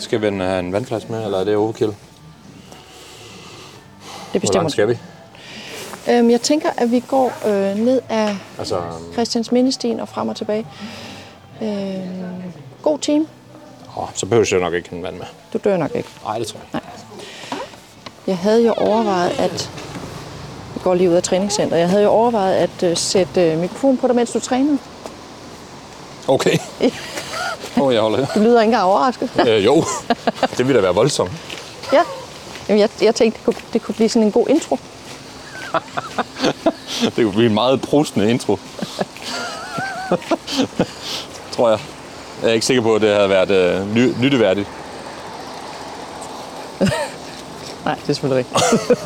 Skal vi have en vandflaske med, eller er det overkill? Det Hvor bestemmer langt skal vi? Øhm, jeg tænker, at vi går øh, ned af Altså, Christians Mindestien og frem og tilbage. Øhm, god time. åh, så behøver jeg nok ikke en vand med. Du dør nok ikke. Nej, det tror jeg. Jeg havde jo overvejet, at... Vi går lige ud af træningscenter. Jeg havde jo overvejet at øh, sætte øh, mikrofon på dig, mens du trænede. Okay. Oh, jeg holder. Du lyder ikke engang overrasket. øh, jo, det ville da være voldsomt. Ja. Jamen, jeg, jeg tænkte, det kunne, det kunne blive sådan en god intro. Det kunne blive en meget prostende intro. tror jeg. Jeg er ikke sikker på, at det havde været øh, ny- nytteværdigt. Nej, det er selvfølgelig rigtigt.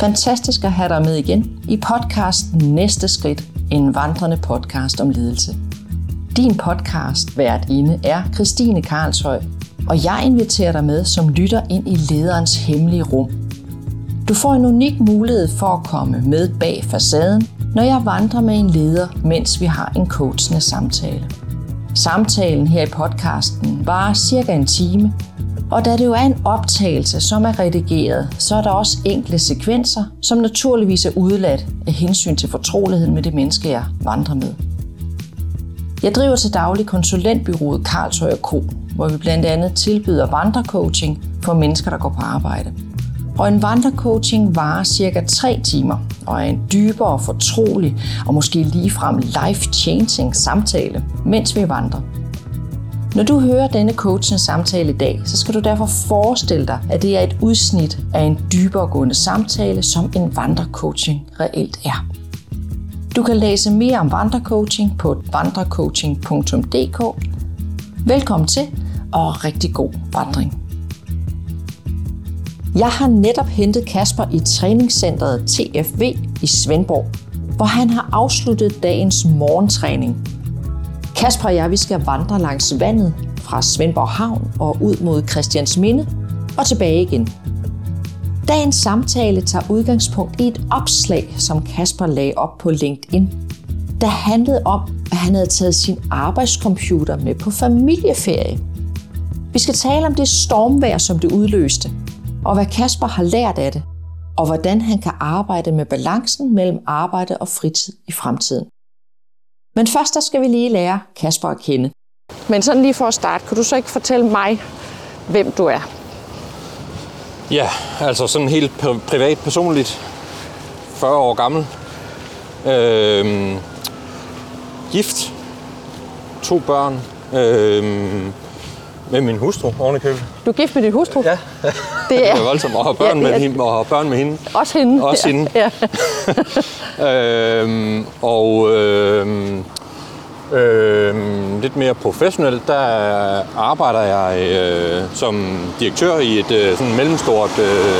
Fantastisk at have dig med igen i podcasten Næste Skridt, en vandrende podcast om ledelse. Din podcast vært inde er Christine Karlshøj, og jeg inviterer dig med som lytter ind i lederens hemmelige rum. Du får en unik mulighed for at komme med bag facaden, når jeg vandrer med en leder, mens vi har en coachende samtale. Samtalen her i podcasten varer cirka en time, og da det jo er en optagelse, som er redigeret, så er der også enkle sekvenser, som naturligvis er udladt af hensyn til fortroligheden med det menneske, jeg vandrer med. Jeg driver til daglig konsulentbyrået Karlshøj Co., hvor vi blandt andet tilbyder vandrecoaching for mennesker, der går på arbejde. Og en vandrecoaching varer cirka 3 timer og er en dybere, fortrolig og måske ligefrem life-changing samtale, mens vi vandrer. Når du hører denne coachens samtale i dag, så skal du derfor forestille dig, at det er et udsnit af en dybere gående samtale, som en vandrecoaching reelt er. Du kan læse mere om vandrecoaching på vandrecoaching.dk. Velkommen til, og rigtig god vandring. Jeg har netop hentet Kasper i træningscentret TFV i Svendborg, hvor han har afsluttet dagens morgentræning. Kasper og jeg vi skal vandre langs vandet fra Svendborg Havn og ud mod Christiansminde og tilbage igen. Dagens samtale tager udgangspunkt i et opslag, som Kasper lagde op på LinkedIn, der handlede om, at han havde taget sin arbejdscomputer med på familieferie. Vi skal tale om det stormvejr, som det udløste, og hvad Kasper har lært af det, og hvordan han kan arbejde med balancen mellem arbejde og fritid i fremtiden. Men først der skal vi lige lære Kasper at kende. Men sådan lige for at starte, kan du så ikke fortælle mig, hvem du er? Ja, altså sådan helt pri- privat, personligt. 40 år gammel. Øhm, gift. To børn. Øhm, med min hustru oven i købet. Du er gift med din hustru? Ja, Det det er voldsomt. Og have børn, Ja, med ja. hende, og have børn med hende. også hende. Også ja. hende. Ja. Øhm, og øhm, øhm, lidt mere professionelt, der arbejder jeg øh, som direktør i et øh, sådan mellemstort øh,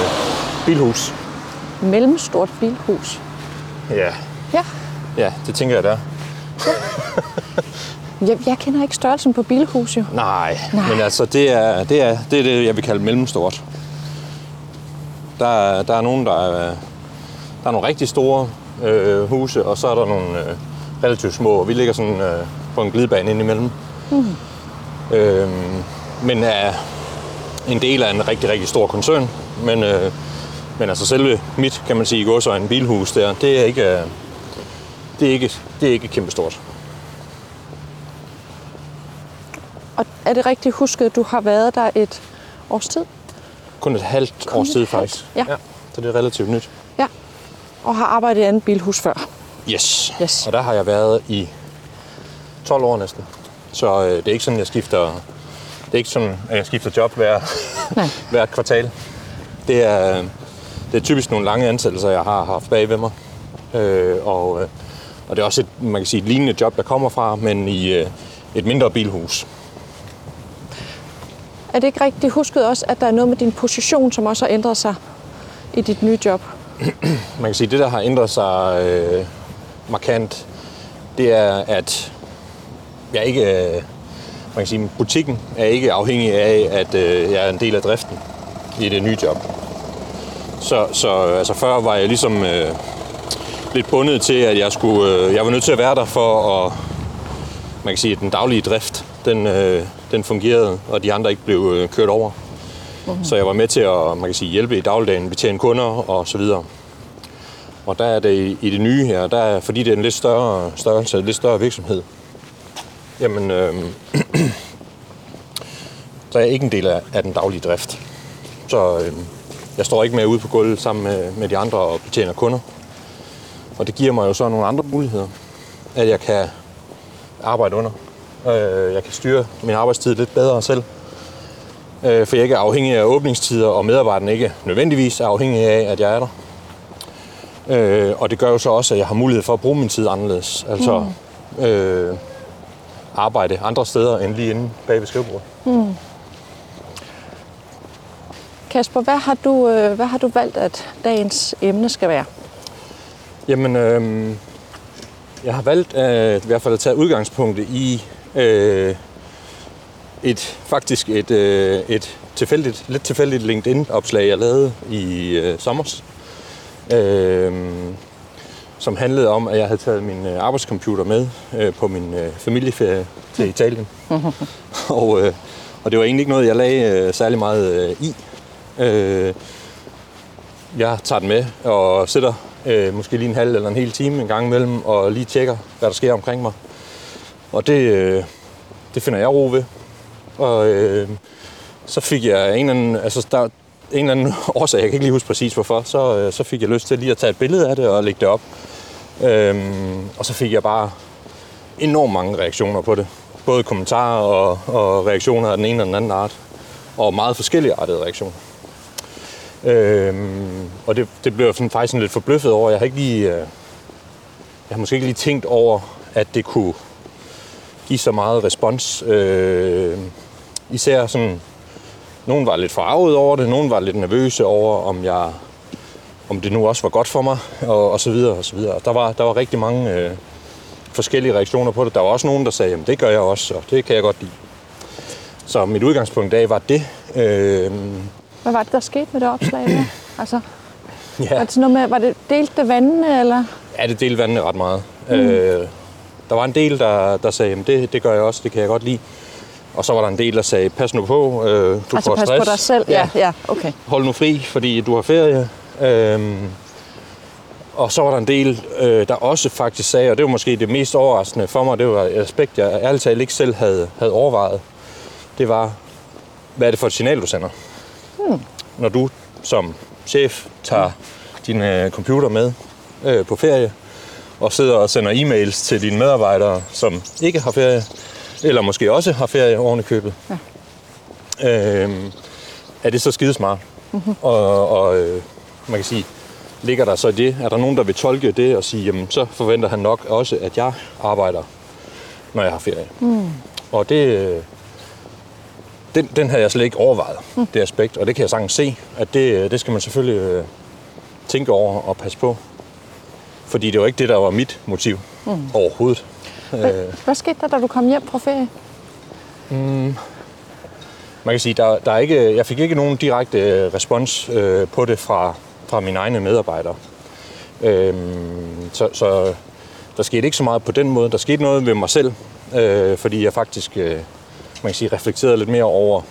bilhus. Mellemstort bilhus. Ja. Ja. ja, det tænker jeg der. Jeg, jeg kender ikke størrelsen på bilhus, jo. Nej, Nej. Men altså det er, det er det, er det jeg vil kalde mellemstort. Der, er- der er nogen, der er, der er nogle rigtig store øh, huse, og så er der nogle øh, relativt små, og vi ligger sådan øh, på en glidebane indimellem. Mm. Øhm, men er en del af en rigtig, rigtig stor koncern. Men, øh, men altså selve mit, kan man sige, i går så en bilhus der, det er ikke, øh, det er ikke, det er ikke kæmpestort. Og er det rigtigt husket, at du har været der et års tid? Kun et halvt Kun års tid faktisk. ja. Så det er relativt nyt. Ja. Og har arbejdet i andet bilhus før? Yes. Yes. Og der har jeg været i 12 år næsten. Så øh, det er ikke sådan, jeg skifter... Det er ikke sådan, at jeg skifter job hver, Nej. hvert kvartal. Det er, det er typisk nogle lange ansættelser, jeg har haft bag ved mig. Øh, og, øh, og det er også et, man kan sige, et lignende job, der kommer fra, men i øh, et mindre bilhus. Er det ikke rigtigt husket også, at der er noget med din position, som også har ændret sig i dit nye job? man kan sige, det der har ændret sig øh, markant, det er, at jeg ikke, øh, man kan sige, butikken er ikke afhængig af, at øh, jeg er en del af driften i det nye job. Så, så altså før var jeg ligesom øh, lidt bundet til, at jeg skulle, øh, jeg var nødt til at være der for at, man kan sige, at den daglige drift, den, øh, den fungerede, og de andre ikke blev øh, kørt over. Mm. Så jeg var med til at man kan sige, hjælpe i dagligdagen, betjene kunder og så videre. Og der er det i, det nye her, der er, fordi det er en lidt større størrelse, lidt større virksomhed, jamen, øh, så er jeg ikke en del af, af den daglige drift. Så øh, jeg står ikke med ude på gulvet sammen med, med de andre og betjener kunder. Og det giver mig jo så nogle andre muligheder, at jeg kan arbejde under. Øh, jeg kan styre min arbejdstid lidt bedre selv. Øh, for jeg ikke er afhængig af åbningstider, og medarbejderne ikke nødvendigvis er afhængig af, at jeg er der. Øh, og det gør jo så også, at jeg har mulighed for at bruge min tid anderledes. Altså mm. øh, arbejde andre steder end lige inde bag ved skrivebordet. Mm. Kasper, hvad har, du, øh, hvad har du valgt, at dagens emne skal være? Jamen, øh, jeg har valgt at, i hvert fald at tage udgangspunkt i øh, et faktisk et, øh, et tilfældigt, lidt tilfældigt LinkedIn-opslag, jeg lavede i øh, sommer, øh, som handlede om, at jeg havde taget min øh, arbejdscomputer med øh, på min øh, familieferie til Italien. og, øh, og det var egentlig ikke noget, jeg lagde øh, særlig meget øh, i. Øh, jeg tager den med og sætter øh, måske lige en halv eller en hel time en gang imellem, og lige tjekker, hvad der sker omkring mig. Og det, øh, det finder jeg ro ved. Og øh, så fik jeg en eller anden, altså der, en eller anden årsag, jeg kan ikke lige huske præcis hvorfor, så, øh, så fik jeg lyst til lige at tage et billede af det og lægge det op. Øhm, og så fik jeg bare enormt mange reaktioner på det. Både kommentarer og, og reaktioner af den ene og den anden art. Og meget forskellige artede reaktioner. Øhm, og det, det blev jeg sådan, faktisk sådan lidt forbløffet over. Jeg har ikke lige, øh, jeg har måske ikke lige tænkt over, at det kunne give så meget respons. Øh, især sådan, nogen var lidt forarvet over det, nogen var lidt nervøse over, om jeg om det nu også var godt for mig, og, og så videre, og så videre. Der var, der var rigtig mange øh, forskellige reaktioner på det. Der var også nogen, der sagde, jamen det gør jeg også, og det kan jeg godt lide. Så mit udgangspunkt i dag var det. Øh, hvad var det, der skete med det opslag der? altså, ja. var, det noget med, var det delt det vandene, eller? Ja, det delte vandene ret meget. Mm. Øh, der var en del, der, der sagde, at det, det gør jeg også, det kan jeg godt lide. Og så var der en del, der sagde, pas nu på, øh, du altså, får pas stress. på dig selv, ja, ja, okay. Hold nu fri, fordi du har ferie. Øhm, og så var der en del, øh, der også faktisk sagde, og det var måske det mest overraskende for mig, det var et aspekt, jeg ærligt talt ikke selv havde, havde overvejet. Det var, hvad er det for et signal, du sender? Hmm. Når du som chef tager din øh, computer med øh, på ferie, og sidder og sender e-mails til dine medarbejdere, som ikke har ferie, eller måske også har ferie oven i købet. Ja. Øhm, er det så skidesmart? Mm-hmm. Og, og øh, man kan sige, ligger der så i det? Er der nogen, der vil tolke det og sige, jamen så forventer han nok også, at jeg arbejder, når jeg har ferie. Mm. Og det, øh, den, den havde jeg slet ikke overvejet, mm. det aspekt. Og det kan jeg sagtens se, at det, det skal man selvfølgelig øh, tænke over og passe på. Fordi det var ikke det, der var mit motiv mm. overhovedet. Hvad, øh. hvad skete der, da du kom hjem fra ferie? Mm, man kan sige, der, der er ikke, jeg fik ikke nogen direkte øh, respons øh, på det fra, fra mine egne medarbejdere. Øhm, så, så der skete ikke så meget på den måde. Der skete noget ved mig selv, øh, fordi jeg faktisk øh, man kan sige, reflekterede lidt mere over,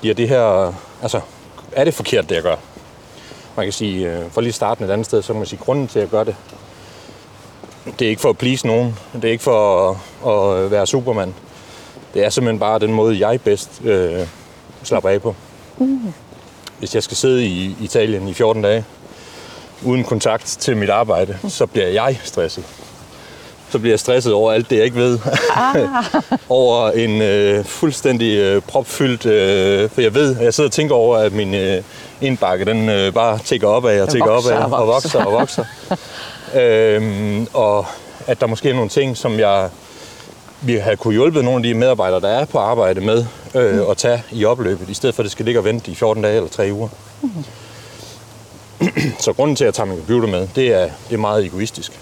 bliver det her, altså, er det forkert, det jeg gør? Man kan sige, øh, for lige at starte et andet sted, så kan man sige, grunden til, at jeg gør det, det er ikke for at please nogen. Det er ikke for at, at være supermand. Det er simpelthen bare den måde, jeg bedst øh, slapper af på. Mm. Hvis jeg skal sidde i Italien i 14 dage, uden kontakt til mit arbejde, så bliver jeg stresset. Så bliver jeg stresset over alt det, jeg ikke ved. Ah. over en øh, fuldstændig øh, propfyldt... Øh, for jeg ved, jeg sidder og tænker over, at min øh, indbakke, den øh, bare tigger opad og tigger opad og vokser og vokser. øhm, og at der måske er nogle ting, som jeg vi have kunne hjulpet nogle af de medarbejdere, der er på arbejde med øh, mm. at tage i opløbet, i stedet for at det skal ligge og vente i 14 dage eller 3 uger. Mm. Så grunden til, at jeg tager min computer med, det er, det er meget egoistisk.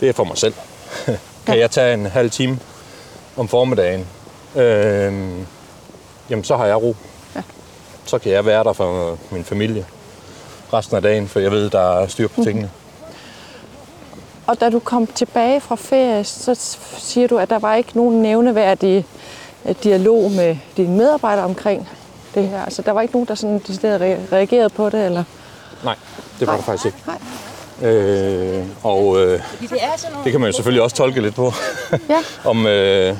Det er for mig selv. kan ja. jeg tage en halv time om formiddagen, øh, jamen så har jeg ro. Ja. Så kan jeg være der for min familie resten af dagen, for jeg ved, der er styr på tingene. Mm. Og da du kom tilbage fra ferie, så siger du, at der var ikke nogen nævneværdige øh, dialog med dine medarbejdere omkring det her? Altså, der var ikke nogen, der sådan reagerede på det, eller? Nej, det var der faktisk ikke. Nej. Øh, og øh, det kan man jo selvfølgelig også tolke lidt på. Ja. om øh,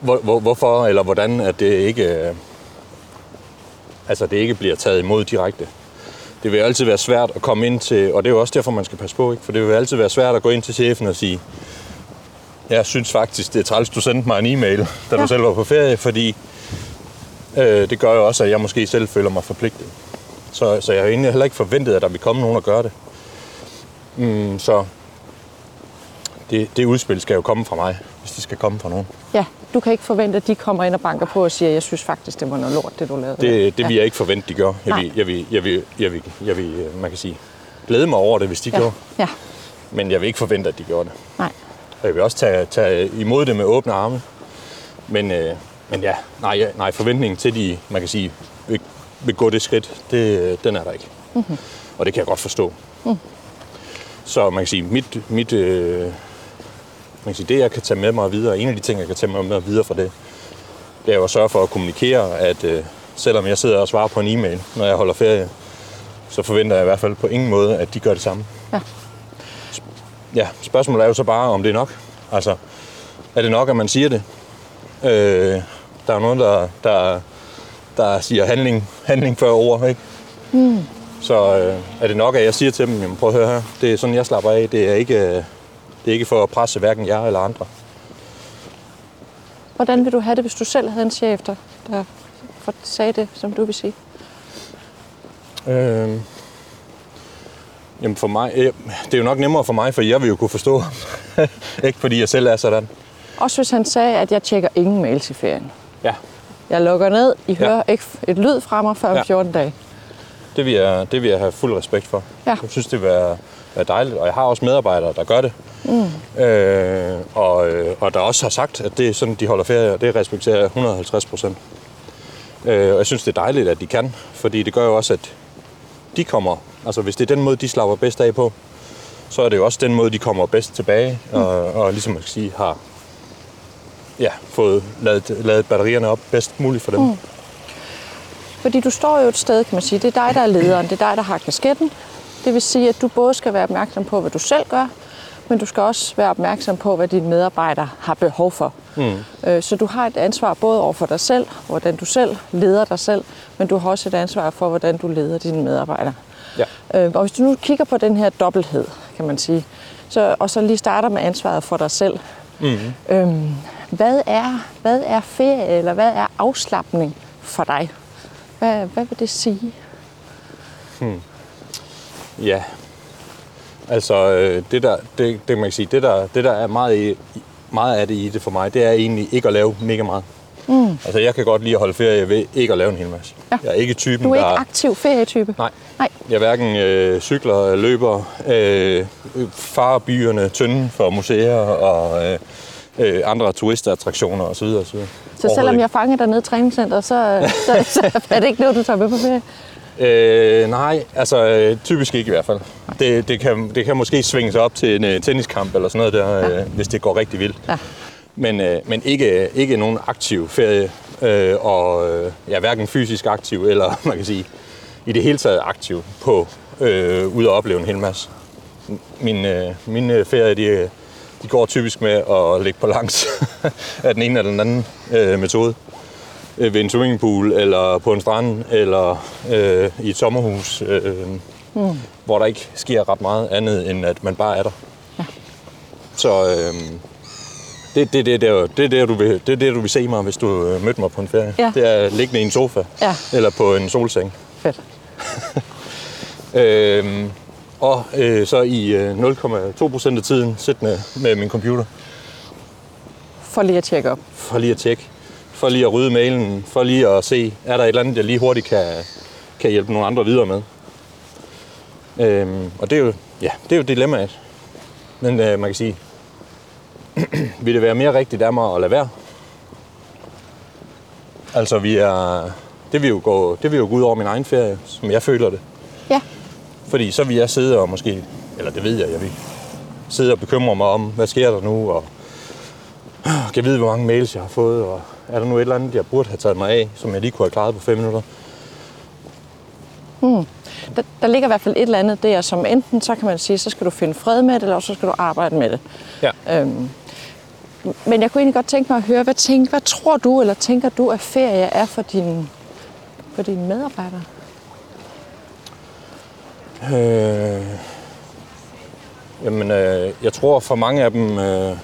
hvor, hvor, hvorfor eller hvordan at det ikke øh, altså det ikke bliver taget imod direkte. Det vil altid være svært at komme ind til, og det er jo også derfor, man skal passe på, ikke? for det vil altid være svært at gå ind til chefen og sige, jeg synes faktisk, det er træls, du sendte mig en e-mail, da ja. Du selv var på ferie, fordi øh, det gør jo også, at jeg måske selv føler mig forpligtet. Så, så jeg har egentlig heller ikke forventet, at der vil komme nogen og gøre det. Mm, så det, det udspil skal jo komme fra mig, hvis det skal komme fra nogen. Ja, du kan ikke forvente, at de kommer ind og banker på og siger, jeg synes faktisk, det var noget lort, det du lavede. Det, det vil jeg ikke forvente, de gør. Jeg vil, jeg vil, jeg vil, jeg vil, jeg vil, øh, man kan sige, glæde mig over det, hvis de ja. gjorde. ja, Men jeg vil ikke forvente, at de gjorde det. nej. Og jeg vil også tage, tage imod det med åbne arme. Men, øh, men ja, nej, ja, nej, forventningen til, de, man kan sige, vil, vil gå det skridt, det, den er der ikke. Mm-hmm. Og det kan jeg godt forstå. Mm. Så man kan sige, mit, mit, øh, man sige, det jeg kan tage med mig videre, en af de ting, jeg kan tage med mig videre fra det, det er jo at sørge for at kommunikere, at øh, selvom jeg sidder og svarer på en e-mail, når jeg holder ferie, så forventer jeg i hvert fald på ingen måde, at de gør det samme. Ja. Ja, spørgsmålet er jo så bare, om det er nok. Altså, er det nok, at man siger det? Øh, der er jo nogen, der, der, der siger handling, handling før ord, ikke? Mm. Så øh, er det nok, at jeg siger til dem, jamen, prøv at høre her, det er sådan, jeg slapper af. Det er ikke, øh, det er ikke for at presse hverken jer eller andre. Hvordan vil du have det, hvis du selv havde en chef, der, der sagde det, som du vil sige? Øh, jamen for mig, øh, det er jo nok nemmere for mig, for jeg vil jo kunne forstå ikke fordi jeg selv er sådan. Også hvis han sagde, at jeg tjekker ingen mails i ferien. Ja, Jeg lukker ned, I Ja. hører ikke et lyd fra mig før om Ja. 14 dage. det vil jeg, det vil jeg have fuld respekt for. Ja. Jeg synes, det vil være, være dejligt, og jeg har også medarbejdere, der gør det. Mm. Øh, og, øh, og der også har sagt, at det er sådan, de holder ferie, og det respekterer jeg 150 procent. Øh, og jeg synes, det er dejligt, at de kan, fordi det gør jo også, at de kommer, altså hvis det er den måde, de slapper bedst af på, så er det jo også den måde, de kommer bedst tilbage, mm. og, og ligesom man kan sige, har ja, fået lavet, lavet batterierne op bedst muligt for dem. Mm. Fordi du står jo et sted, kan man sige. Det er dig, der er lederen. Det er dig, der har kasketten. Det vil sige, at du både skal være opmærksom på, hvad du selv gør, men du skal også være opmærksom på, hvad dine medarbejdere har behov for. Mm. Så du har et ansvar både over for dig selv, hvordan du selv leder dig selv, men du har også et ansvar for, hvordan du leder dine medarbejdere. Ja. Øh, Og hvis du nu kigger på den her dobbelthed, kan man sige, så, og så lige starter med ansvaret for dig selv. Mm-hmm. Øhm, hvad, er, hvad er ferie, eller hvad er afslappning for dig? Hvad, hvad vil det sige? Ja. Altså, øh, det der, det, det man kan sige, det der, det der er meget, i, meget af det i det for mig, det er egentlig ikke at lave mega meget. Mm. Altså, jeg kan godt lide at holde ferie ved ikke at lave en hel masse. Ja. Jeg er ikke typen, Du er der... ikke aktiv ferietype? Nej. Nej. Jeg er hverken øh, cykler, løber, øh, farer byerne tynde for museer og øh, øh, andre turistattraktioner osv. osv. Så selvom jeg fanger dig ned i træningscenteret, så, så, så er det ikke noget, du tager med på ferie? Øh, nej, altså øh, typisk ikke i hvert fald. Det, det, kan, det kan måske svinge sig op til en øh, tenniskamp eller sådan noget der, ja. øh, hvis det går rigtig vildt. Ja. Men, øh, men ikke, ikke nogen aktiv ferie, øh, og øh, ja, hverken fysisk aktiv eller man kan sige i det hele taget aktiv på øh, ud og opleve en hel masse. Min, øh, mine ferier, de, de går typisk med at ligge på langs af den ene eller den anden øh, metode øh, ved en swimmingpool, eller på en strand, eller øh, i et sommerhus, øh, mm. hvor der ikke sker ret meget andet, end at man bare er der. Ja. Så øh, det, det, det, det, er, det, er det, du vil, det er det, du vil se mig, hvis du øh, mødte mig på en ferie. Ja. Det er liggende i en sofa, Ja. eller på en solseng. Fedt. Øh, og øh, så i øh, 0,2 procent af tiden siddende med min computer, For lige at tjekke op. for lige at tjekke, for lige at rydde mailen, for lige at se, er der et eller andet, jeg lige hurtigt kan, kan hjælpe nogle andre videre med. Øhm, og det er jo, ja, det er jo dilemmaet. Men øh, man kan sige, vil det være mere rigtigt af mig at lade være? Altså, vi er, det vil jo gå, det vil jo gå ud over min egen ferie, som jeg føler det. Ja. Fordi så vil jeg sidde og måske, eller det ved jeg, jeg vil sidde og bekymre mig om, hvad sker der nu, og kan jeg vide, hvor mange mails jeg har fået, og er der nu et eller andet, jeg burde have taget mig af, som jeg lige kunne have klaret på fem minutter? Der, der ligger i hvert fald et eller andet der, som enten så kan man sige, så skal du finde fred med det, eller så skal du arbejde med det. Ja. Øhm, men jeg kunne egentlig godt tænke mig at høre, hvad, tænk, hvad tror du, eller tænker du, at ferie er for dine, for dine medarbejdere? Øh, jamen, øh, jeg tror for mange af dem... Øh,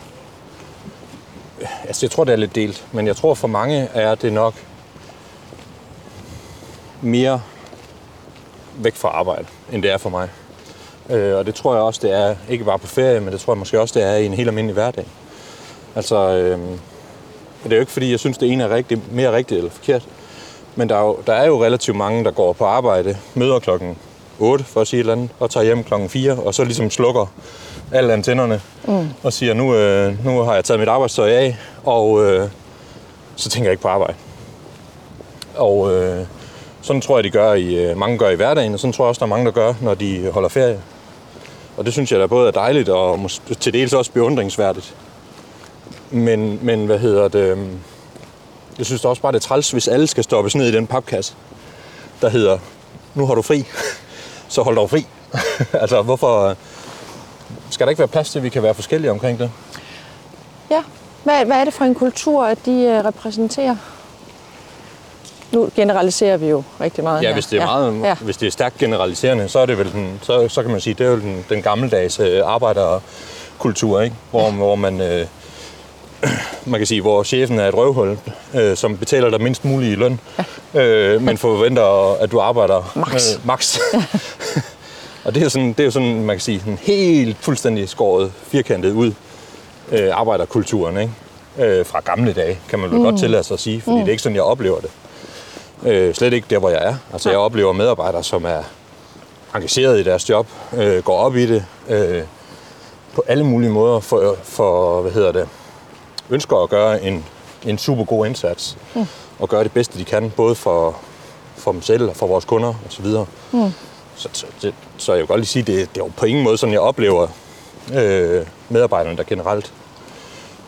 altså, jeg tror, det er lidt delt, men jeg tror for mange er det nok mere væk fra arbejde, end det er for mig. Øh, og det tror jeg også, det er, ikke bare på ferie, men det tror jeg måske også, det er i en helt almindelig hverdag. Altså, øh, det er jo ikke, fordi jeg synes, det ene er rigtig, mere rigtigt eller forkert. Men der er, jo, der er jo relativt mange, der går på arbejde, møder klokken 8, for at sige et eller andet, og tager hjem klokken 4, og så ligesom slukker alle antennerne, mm. og siger, nu, øh, nu har jeg taget mit arbejdstøj af, og øh, så tænker jeg ikke på arbejde. Og øh, sådan tror jeg, de gør i, øh, mange gør i hverdagen, og sådan tror jeg også, der er mange, der gør, når de holder ferie. Og det synes jeg da både er dejligt og til dels også beundringsværdigt. Men, men hvad hedder det? øhm, Jeg synes da også bare, det er træls, hvis alle skal stoppes ned i den papkasse, der hedder, nu har du fri, så hold dog fri. altså, hvorfor skal der ikke være plads til, at vi kan være forskellige omkring det? Ja. Hvad, hvad er det for en kultur, at de øh, repræsenterer? Nu generaliserer vi jo rigtig meget Ja, her. hvis det er, meget, Ja. hvis det er stærkt generaliserende, så er det vel den, så, så kan man sige, det er jo den, den gammeldags øh, arbejderkultur, ikke? Hvor, hvor man, øh, man kan sige, hvor chefen er et røvhul, øh, som betaler dig mindst muligt i løn, øh, men forventer, at du arbejder Max. Øh, max. Og det er, jo sådan, det er sådan, man kan sige, en helt fuldstændig skåret, firkantet ud øh, arbejderkulturen, ikke? Øh, fra gamle dage, kan man vel mm. godt tillade sig at sige, fordi mm. det er ikke sådan, jeg oplever det. Øh, slet ikke der, hvor jeg er. Altså, jeg oplever medarbejdere, som er engageret i deres job, øh, går op i det, øh, på alle mulige måder for, for hvad hedder det, ønsker at gøre en, en super god indsats, mm. og gøre det bedste, de kan, både for, for dem selv og for vores kunder osv. Mm. Så, så, det, så jeg vil godt lige sige, det, det er jo på ingen måde sådan, jeg oplever øh, medarbejderne der generelt.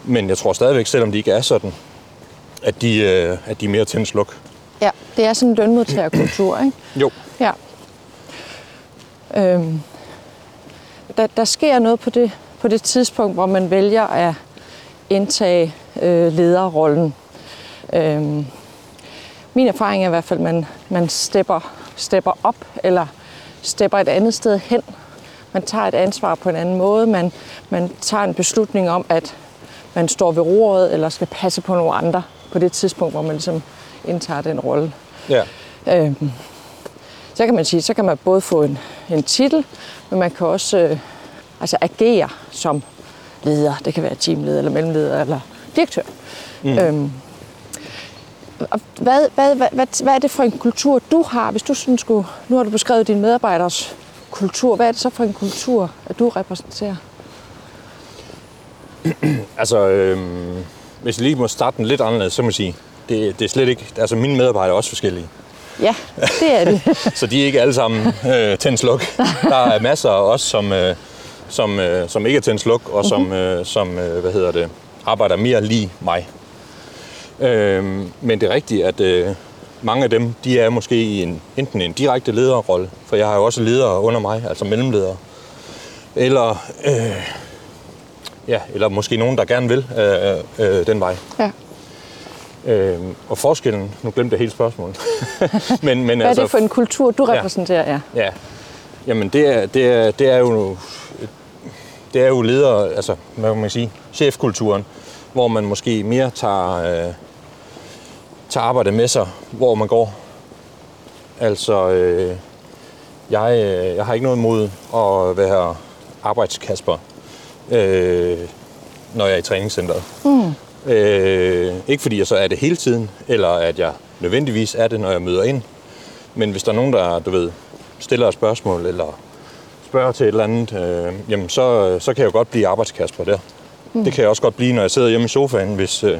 Men jeg tror stadigvæk, selvom de ikke er sådan, at de, øh, at de er mere tændsluk. ja, det er sådan en lønmodtagerkultur, ikke? Jo. Ja. Øhm, der, der sker noget på det, på det tidspunkt, hvor man vælger at indtage øh, lederrollen. Øhm, min erfaring er i hvert fald, at man, man stepper, stepper op, eller stepper et andet sted hen. Man tager et ansvar på en anden måde. Man, man tager en beslutning om, at man står ved roret, eller skal passe på nogle andre på det tidspunkt, hvor man ligesom indtager den rolle. Ja. Øhm, så kan man sige, så kan man både få en, en titel, men man kan også øh, altså agere som leder. Det kan være teamleder, eller mellemleder, eller direktør. Mm. Øhm, og hvad, hvad, hvad, hvad, hvad er det for en kultur, du har? Hvis du sådan skulle, nu har du beskrevet dine medarbejders kultur. Hvad er det så for en kultur, at du repræsenterer? Altså, øh, hvis jeg lige må starte den lidt anderledes, så må jeg sige, det, det er slet ikke... Altså, mine medarbejdere er også forskellige. Ja, det er det. Så de er ikke alle sammen øh, tændsluk. Der er masser af os, som, øh, som, øh, som ikke er tændsluk, og som, øh, som øh, hvad hedder det, arbejder mere lige mig. Øh, men det er rigtigt, at øh, mange af dem, de er måske i en, enten en direkte lederrolle, for jeg har jo også ledere under mig, altså mellemledere, eller, øh, ja, eller måske nogen, der gerne vil øh, øh, den vej. Ja. Øh, og forskellen, nu glemte jeg hele spørgsmålet. men, men Hvad er det for en kultur, du repræsenterer? Ja. Ja, jamen det er, det er, det er jo det er jo leder, altså hvad kan man sige, chefkulturen, hvor man måske mere tager, øh, tager arbejdet med sig, hvor man går. Altså, øh, jeg, øh, jeg har ikke noget imod at være arbejdskasper, øh, når jeg er i træningscenteret. Mm. Øh, ikke fordi jeg så er det hele tiden, eller at jeg nødvendigvis er det, når jeg møder ind. Men hvis der er nogen, der, du ved, stiller et spørgsmål, eller spørger til et eller andet, øh, jamen så, så kan jeg jo godt blive arbejdskasper der. Mm. Det kan jeg også godt blive, når jeg sidder hjemme i sofaen, hvis øh,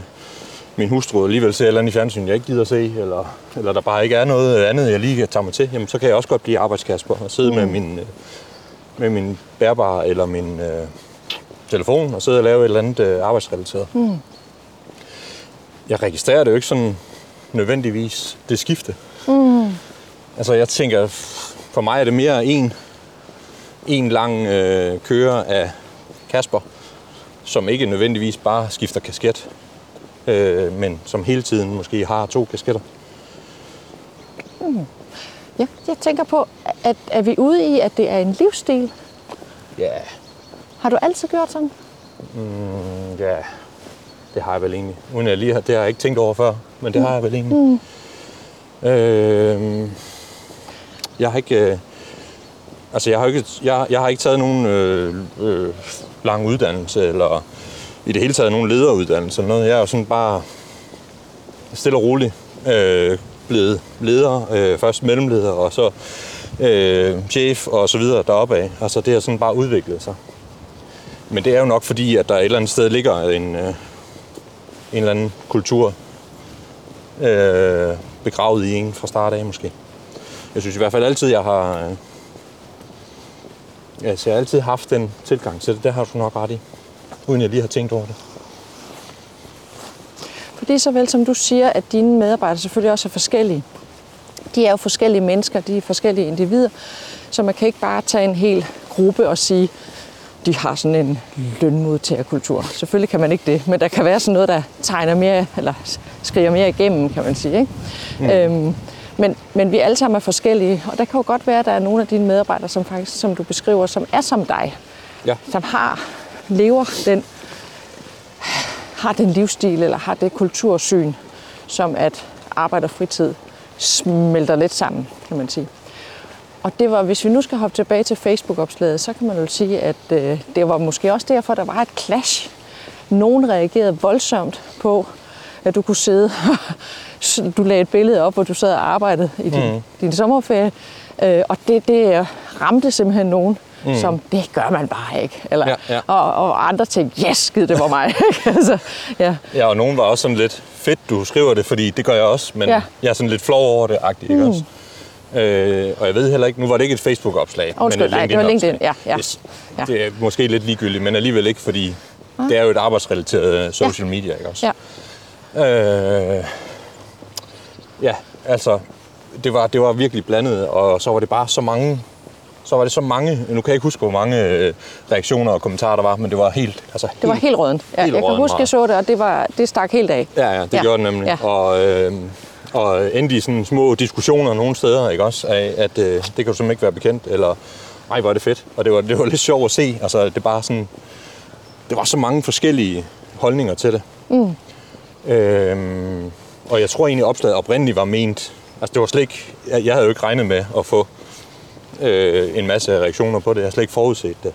min hustru alligevel ser et eller andet i fjernsyn, jeg ikke gider se, eller, eller der bare ikke er noget andet, jeg lige kan tage mig til, jamen så kan jeg også godt blive arbejdskasper og sidde mm. med, min, øh, med min bærbare eller min øh, telefon og sidde og lave et eller andet øh, arbejdsrelateret. Mm. jeg registrerer det jo ikke sådan nødvendigvis, det skifte. Mm. Altså jeg tænker, for mig er det mere en, en lang øh, køre af Kasper, som ikke nødvendigvis bare skifter kasket, øh, men som hele tiden måske har to kasketter. Ja, jeg tænker på, at er vi ude i, at det er en livsstil? Ja, yeah. Har du altid gjort sådan? mm, ja, det har jeg vel egentlig. Uden jeg lige har, det har jeg ikke tænkt over før, men det mm. har jeg vel egentlig. Mm. Øh, jeg har ikke... Altså, jeg har ikke, jeg, jeg har ikke taget nogen øh, øh, lang uddannelse, eller i det hele taget nogen lederuddannelse eller noget. Jeg er jo sådan bare stille og roligt øh, blevet leder, øh, først mellemleder, og så øh, chef og så videre deroppe af. Altså det har sådan bare udviklet sig. Men det er jo nok fordi, at der et eller andet sted ligger en, øh, en eller anden kultur øh, begravet i en fra start af måske. Jeg synes i hvert fald altid, jeg har, øh, altså, jeg har altid haft den tilgang til det. Det har du nok ret i, uden jeg lige har tænkt over det. Fordi så vel som du siger, at dine medarbejdere selvfølgelig også er forskellige. De er jo forskellige mennesker, de er forskellige individer, så man kan ikke bare tage en hel gruppe og sige, de har sådan en lønmodtagerkultur. Selvfølgelig kan man ikke det, men der kan være sådan noget, der tegner mere, eller skriger mere igennem, kan man sige. Ikke? Mm. Øhm, men, men vi alle sammen er forskellige, og der kan jo godt være, at der er nogle af dine medarbejdere, som faktisk, som du beskriver, som er som dig. Ja. Som har, lever den, har den livsstil, eller har det kultursyn, som at arbejde og fritid smelter lidt sammen, kan man sige. Og det var, hvis vi nu skal hoppe tilbage til Facebook-opslaget, så kan man jo sige, at øh, det var måske også derfor, der var et clash. Nogen reagerede voldsomt på, at du kunne sidde, du lagde et billede op, hvor du sad og arbejdede i din, mm. din sommerferie, øh, og det, det ramte simpelthen nogen, mm. som det gør man bare ikke. Eller, Ja, ja. Og, og andre tænkte, yes, skid, det var mig. altså, ja. Ja, og nogen var også sådan lidt fedt, du skriver det, fordi det gør jeg også, men Ja. ja. jeg er sådan lidt flov over det, agtigt, ikke også? Øh, og jeg ved heller ikke, nu var det ikke et Facebook-opslag. Undskyld, et nej, det var. LinkedIn, ja, ja. Yes. Ja. Det er måske lidt ligegyldigt, men alligevel ikke, fordi det er jo et arbejdsrelateret social media, ikke også? Ja. Øh, ja, altså, det var, det var virkelig blandet, og så var det bare så mange, så var det så mange, nu kan jeg ikke huske, hvor mange øh, reaktioner og kommentarer der var, men det var helt, altså Det var helt rådent. Ja, helt jeg kan huske, jeg så det, og det, var, det stak helt af. Ja, ja, det Ja. gjorde det nemlig. Ja. Og, øh, og endte i sådan små diskussioner nogle steder, ikke også, af, at øh, det kan jo simpelthen ikke være bekendt, eller ej, hvor er det fedt. Og det var, det var lidt sjovt at se. Altså, det bare sådan, det var så mange forskellige holdninger til det. Mm. Øhm, og jeg tror egentlig, opslaget oprindeligt var ment, altså det var slet ikke, jeg, jeg havde jo ikke regnet med at få øh, en masse reaktioner på det. Jeg havde slet ikke forudset det.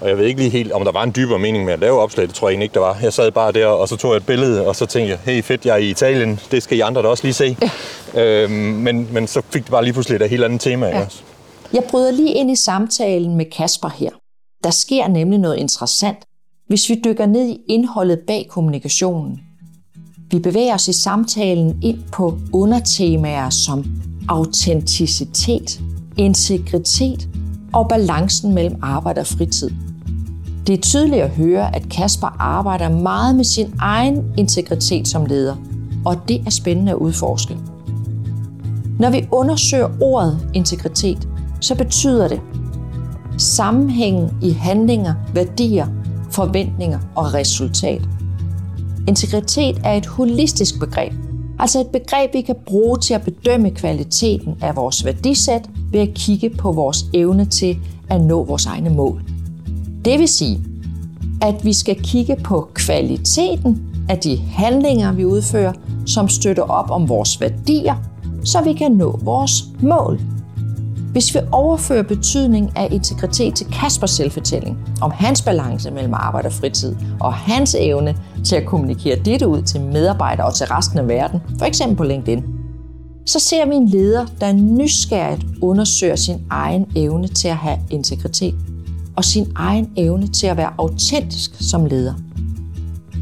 Og jeg ved ikke lige helt, om der var en dybere mening med at lave opslag. Det tror jeg egentlig ikke, der var. Jeg sad bare der, og så tog jeg et billede, og så tænkte jeg, hey fedt, jeg er i Italien. Det skal I andre da også lige se. Ja. Øhm, men, men så fik det bare lige pludselig et helt andet tema. Ja. Også. Jeg bryder lige ind i samtalen med Kasper her. Der sker nemlig noget interessant, hvis vi dykker ned i indholdet bag kommunikationen. Vi bevæger os i samtalen ind på undertemaer som autenticitet, integritet og balancen mellem arbejde og fritid. Det er tydeligt at høre, at Kasper arbejder meget med sin egen integritet som leder, og det er spændende at udforske. Når vi undersøger ordet integritet, så betyder det sammenhængen i handlinger, værdier, forventninger og resultat. Integritet er et holistisk begreb, altså et begreb, vi kan bruge til at bedømme kvaliteten af vores værdisæt ved at kigge på vores evne til at nå vores egne mål. Det vil sige, at vi skal kigge på kvaliteten af de handlinger, vi udfører, som støtter op om vores værdier, så vi kan nå vores mål. Hvis vi overfører betydning af integritet til Kaspers selvfortælling, om hans balance mellem arbejde og fritid, og hans evne til at kommunikere dette ud til medarbejdere og til resten af verden, for eksempel på LinkedIn, så ser vi en leder, der nysgerrigt undersøger sin egen evne til at have integritet, og sin egen evne til at være autentisk som leder.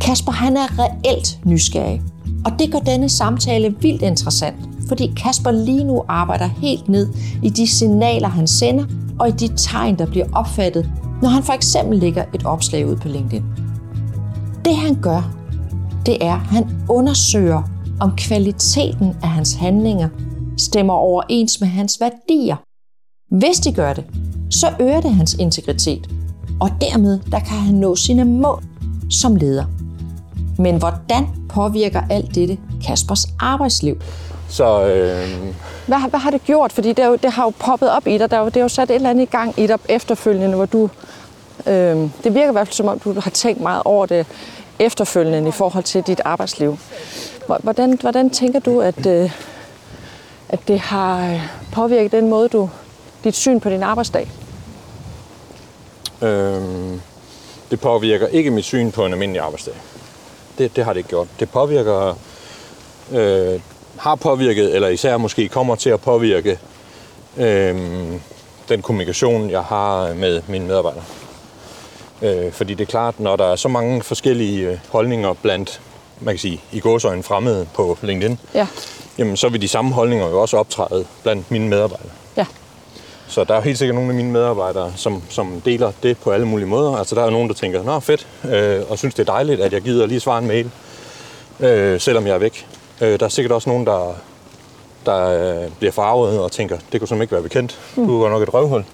Kasper han er reelt nysgerrig, og det gør denne samtale vildt interessant, fordi Kasper lige nu arbejder helt ned i de signaler, han sender, og i de tegn, der bliver opfattet, når han for eksempel lægger et opslag ud på LinkedIn. Det han gør, det er, at han undersøger, om kvaliteten af hans handlinger stemmer overens med hans værdier. Hvis de gør det, så øger det hans integritet, og dermed der kan han nå sine mål som leder. Men hvordan påvirker alt dette Kaspers arbejdsliv? Så øh, Hvad, har- hvad har det gjort? Fordi det, jo, det har jo poppet op i dig. Der er det er jo sat et eller andet i gang i dig efterfølgende, hvor du... Øh, det virker i hvert fald som om, du har tænkt meget over det efterfølgende i forhold til dit arbejdsliv. Hvor- Hvordan, hvordan tænker du, at, øh, at det har øh, påvirket den måde, du dit syn på din arbejdsdag? øh, det påvirker ikke mit syn på en almindelig arbejdsdag. Det, det har det ikke gjort. Det påvirker, øh, har påvirket, eller især måske kommer til at påvirke øh, den kommunikation, jeg har med mine medarbejdere. Øh, fordi det er klart, når der er så mange forskellige øh, holdninger blandt, man kan sige, i gåsøjne fremmede på LinkedIn, Ja, jamen så vil de samme holdninger jo også optræde blandt mine medarbejdere. ja, Så der er helt sikkert nogle af mine medarbejdere, som, som deler det på alle mulige måder. Altså der er nogen, der tænker, nå fedt, øh, og synes det er dejligt, at jeg gider lige svare en mail, øh, selvom jeg er væk. Øh, der er sikkert også nogen, der, der øh, bliver farvet og tænker, det kunne simpelthen ikke være bekendt. Du er nok et røvhul.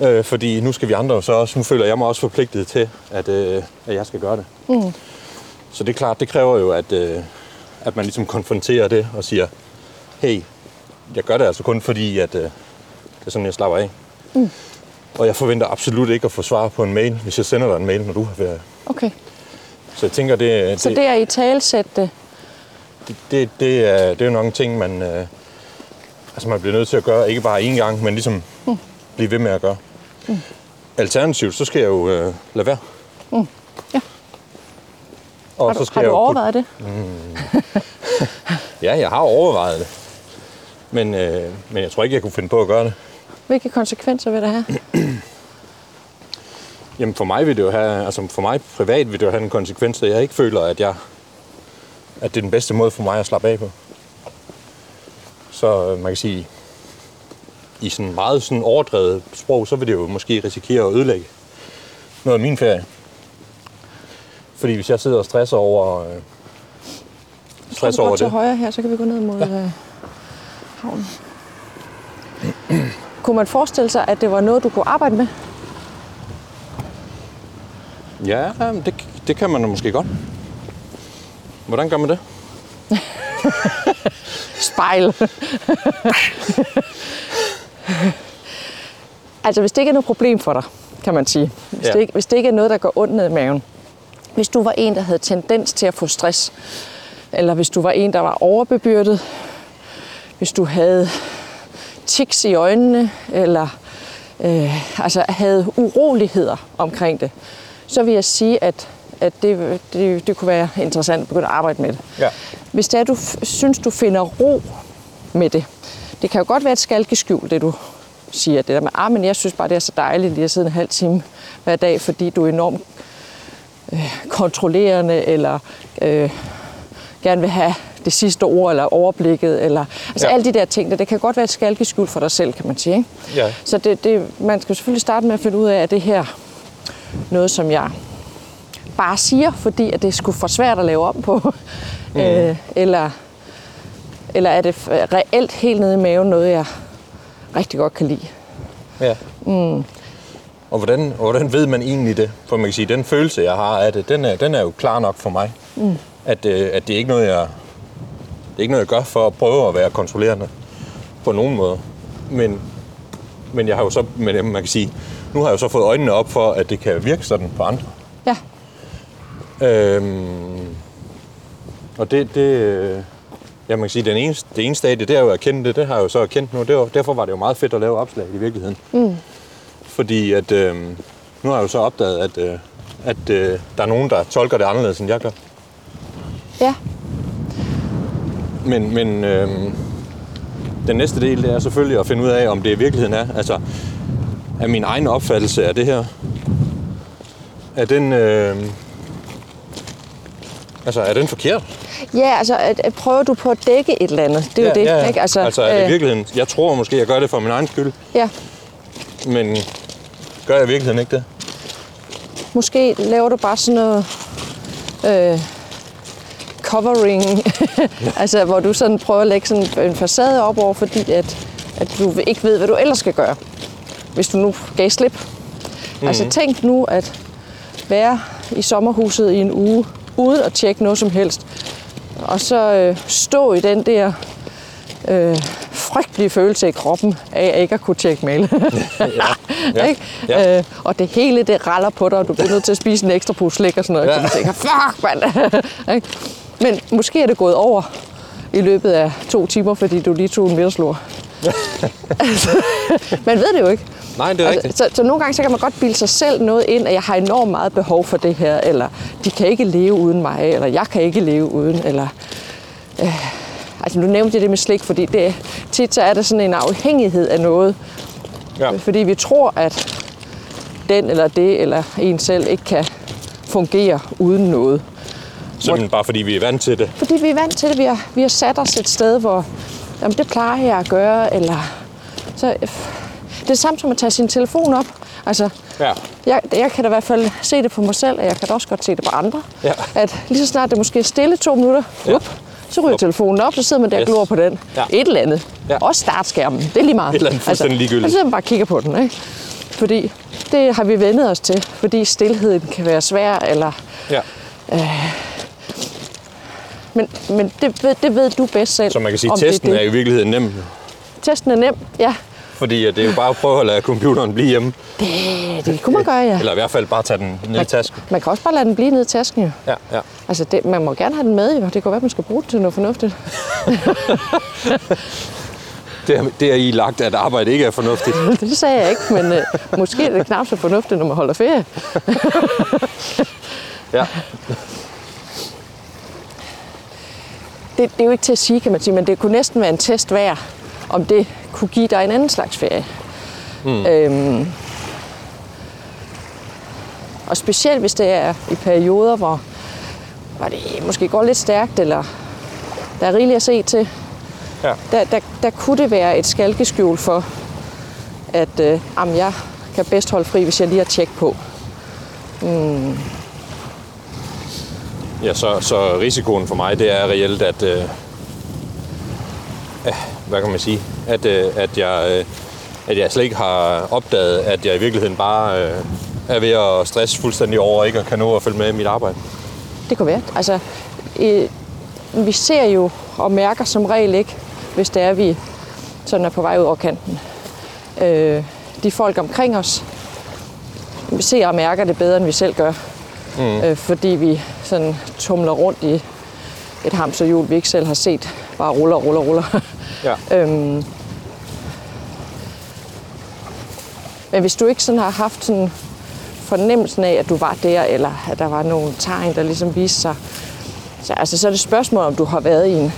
Øh, fordi nu skal vi andre så også, nu føler jeg mig også forpligtet til, at, øh, at jeg skal gøre det. Mm. Så det er klart, det kræver jo, at, øh, at man ligesom konfronterer det og siger, hey, jeg gør det altså kun fordi, at øh, det er sådan, jeg slapper af. Mm. Og jeg forventer absolut ikke at få svar på en mail, hvis jeg sender dig en mail, når du har ferie. okay. Så jeg tænker, det, Så det er i talsætte det, det, det, er, det er jo nok en ting, man, øh, altså man bliver nødt til at gøre, ikke bare én gang, men ligesom mm. blive ved med at gøre. Mm. Alternativt, så skal jeg jo øh, lade være. Mm. Ja. Og Har så du, skal har jeg du overvejet det? Ja, jeg har overvejet det. Men, øh, men jeg tror ikke, jeg kunne finde på at gøre det. Hvilke konsekvenser vil det have? Jamen for mig vil det jo have, altså for mig privat vil det jo have en konsekvens, at jeg ikke føler, at jeg at det er den bedste måde for mig at slappe af på. Så øh, man kan sige, i sådan meget sådan overdrevet sprog, så vil det jo måske risikere at ødelægge noget af min ferie. Fordi hvis jeg sidder og stresser over, øh, stresser over over til det, højre her, så kan vi gå ned mod ja. havnen. kunne man forestille sig, at det var noget, du kunne arbejde med? ja, det, det kan man måske godt. Hvordan gør man det? Spejl. altså, hvis det ikke er noget problem for dig, kan man sige. Hvis, Ja. det ikke, hvis det ikke er noget, der går ondt ned i maven. Hvis du var en, der havde tendens til at få stress, eller hvis du var en, der var overbebyrdet, hvis du havde tics i øjnene, eller øh, altså havde uroligheder omkring det, så vil jeg sige, at, at det, det, det kunne være interessant at begynde at arbejde med det. Ja. Hvis det er, du synes, du finder ro med det. Det kan jo godt være et skalkeskjul, det du siger. Det der med, ah, men jeg synes bare, det er så dejligt lige at sidde en halv time hver dag, fordi du er enormt øh, kontrollerende, eller øh, gerne vil have det sidste ord, eller overblikket, eller altså ja. alle de der ting, der, det kan godt være et skalkeskjul for dig selv, kan man sige. Ikke? Ja. Så det, det, man skal selvfølgelig starte med at finde ud af, at det her noget, som jeg bare siger, fordi at det er sgu for svært at lave om på. Mm. Øh, eller, eller er det reelt helt nede i maven noget, jeg rigtig godt kan lide. Ja. Mm. Og hvordan, og hvordan ved man egentlig det? For man kan sige, den følelse, jeg har af det, den er, den er jo klar nok for mig. Mm. At, øh, at det er ikke noget, jeg, det er ikke noget, jeg gør for at prøve at være kontrollerende på nogen måde. Men, men jeg har jo så, men man kan sige, nu har jeg jo så fået øjnene op for, at det kan virke sådan på andre. Ja, Øhm, og det, det, øh, ja, man kan sige, den ene, det ene stadie, det er jo at erkende det, det har jeg jo så erkendt nu. Det var, derfor var det jo meget fedt at lave opslag i virkeligheden. Mm. Fordi at, øh, nu har jeg jo så opdaget, at, øh, at øh, der er nogen, der tolker det anderledes, end jeg gør. ja, Men, men øh, den næste del, det er selvfølgelig at finde ud af, om det i virkeligheden er. Altså, er min egen opfattelse af det her, er den, øh, altså, er den forkert? ja altså at, at prøver du på at dække et eller andet. Det er jo det, ja, ja. ikke? Altså, altså er det i øh, virkeligheden, jeg tror måske, jeg gør det for min egen skyld, Ja, men gør jeg i virkeligheden ikke det? måske laver du bare sådan noget... Øh, covering, altså hvor du sådan prøver at lægge sådan en facade op over, fordi at, at du ikke ved, hvad du ellers skal gøre, hvis du nu gav slip. Mm. Altså tænk nu at være i sommerhuset i en uge, uden at tjekke noget som helst, og så øh, stå i den der øh, frygtelige følelse i kroppen af ikke at kunne tjekke mail. ja. Ja. Ikke? Ja. Øh, og det hele det raller på dig, og du bliver nødt til at spise en ekstra pose slik og sådan noget. Ja. Ja. Du tænker, fuck mand! Men måske er det gået over i løbet af to timer, fordi du lige tog en middagslur. altså, man ved det jo ikke. Nej, det er rigtigt. Altså, så, så nogle gange så kan man godt bilde sig selv noget ind, at jeg har enormt meget behov for det her, eller de kan ikke leve uden mig, eller jeg kan ikke leve uden, eller... Øh, altså nu nævnte jeg det med slik, fordi det, tit så er der sådan en afhængighed af noget, Ja. fordi vi tror, at den eller det eller en selv ikke kan fungere uden noget. Simpelthen bare fordi vi er vant til det. Fordi vi er vant til det. Vi har, vi har sat os et sted, hvor jamen, det plejer jeg at gøre. Eller, så, det er det samme som at tage sin telefon op. Altså, Ja. jeg, jeg kan da i hvert fald se det på mig selv, og jeg kan da også godt se det på andre. Ja. At lige så snart det måske er stille to minutter, Ja. up, så ryger Up. telefonen op, så sidder man der og Yes. glor på den. Ja. Et eller andet. Ja. Også startskærmen. Det er lige meget. Et eller andet fuldstændig ligegyldigt. Så sidder man bare og kigger på den. Ikke? Fordi det har vi vendet os til. Fordi stillheden kan være svær, eller ja. men, men det, ved, det ved du bedst selv. Så man kan sige, at det testen det. er i virkeligheden nem. Testen er nem, ja. Fordi det er jo bare at prøve at lade computeren blive hjemme. Det, det kunne man gøre, ja. Eller i hvert fald bare tage den ned i tasken. Man kan også bare lade den blive nede i tasken, jo. Ja, ja. Altså, det, man må gerne have den med, jo. Det kan være, at man skal bruge den til noget fornuftigt. Det er, det er i lagt, at arbejde ikke er fornuftigt. Det sagde jeg ikke, men øh, måske er det knap så fornuftigt, når man holder ferie. Ja. Det, det er jo ikke til at sige, kan man sige, men det kunne næsten være en test værd, om det kunne give dig en anden slags ferie. Mm. Øhm, og specielt hvis det er i perioder, hvor, hvor det måske går lidt stærkt, eller der er rigeligt at se til, Ja. der, der, der kunne det være et skalkeskjul for, at øh, jamen, jeg kan bedst holde fri, hvis jeg lige har tjek på. Ja, så, så risikoen for mig, det er reelt, at... Øh, hvad kan man sige? At, øh, at, jeg, øh, at jeg slet ikke har opdaget, at jeg i virkeligheden bare øh, er ved at stresse fuldstændig over, og ikke kan nå at følge med i mit arbejde. Det kunne være. Altså, øh, vi ser jo og mærker som regel ikke, hvis det er, vi sådan er på vej ud over kanten. Øh, de folk omkring os, vi ser og mærker det bedre, end vi selv gør. Mm. Øh, fordi vi sådan tumler rundt i et hamsterhjul, vi ikke selv har set, bare ruller, ruller, ruller. Ja. Øhm, men hvis du ikke sådan har haft sådan fornemmelsen af, at du var der, eller at der var nogle tegn, der ligesom viste sig, så, altså, så er det et spørgsmål, om du har været i en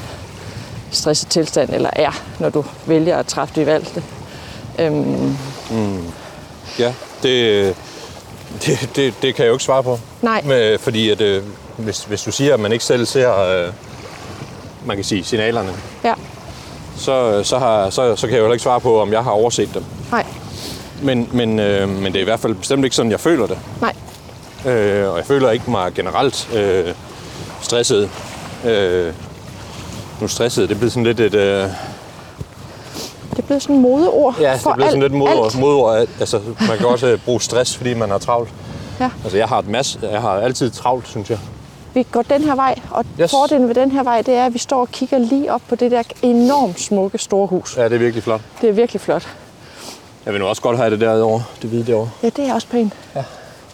stresset tilstand, eller er, når du vælger at træffe det valg. Øhm, Ja, det, det, det, det kan jeg jo ikke svare på. Nej. Med, fordi at, øh, hvis, hvis du siger, at man ikke selv ser, øh, man kan sige, signalerne, ja, så, så, har, så, så kan jeg jo ikke svare på, om jeg har overset dem. nej, Men, men, øh, men det er i hvert fald bestemt ikke sådan, jeg føler det. nej. Øh, og jeg føler ikke mig generelt øh, stresset. Øh, nu stresset, det blevet sådan lidt et... Øh, Det blevet sådan et modeord ja, det blevet sådan alt, lidt alt. modord. at- Altså, man kan også øh, bruge stress, fordi man har travlt. Ja. Altså, jeg har, et masse, jeg har altid travlt, synes jeg. Vi går den her vej, og Yes. fordelen ved den her vej, det er, at vi står og kigger lige op på det der enormt smukke store hus. Ja, det er virkelig flot. Det er virkelig flot. Jeg vil nu også godt have det derovre, det hvide derovre. Ja, det er også pænt. Ja.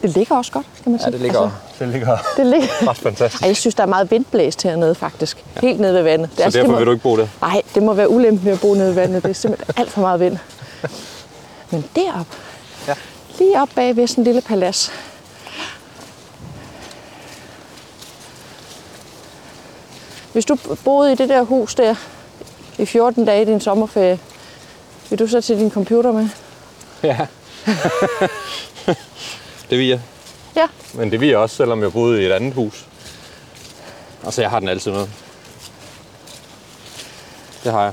Det ligger også godt, kan man sige. Ja, det ligger, altså, det ligger det ligger. ret fantastisk. Ej, jeg synes, der er meget vindblæst hernede, faktisk. Ja. Helt nede ved vandet. Det, Så altså, derfor det må, vil du ikke bo der? Nej, det må være ulempen ved at bo nede ved vandet. Det er simpelthen alt for meget vind. Men derop, Ja. lige op bag ved sådan en lille palads, Hvis du boede i det der hus der i 14 dage i din sommerferie, vil du så til din computer med? Ja. det vil jeg. Ja. Men det vil jeg også, selvom jeg boede i et andet hus. Altså, jeg har den altid med. Det har jeg.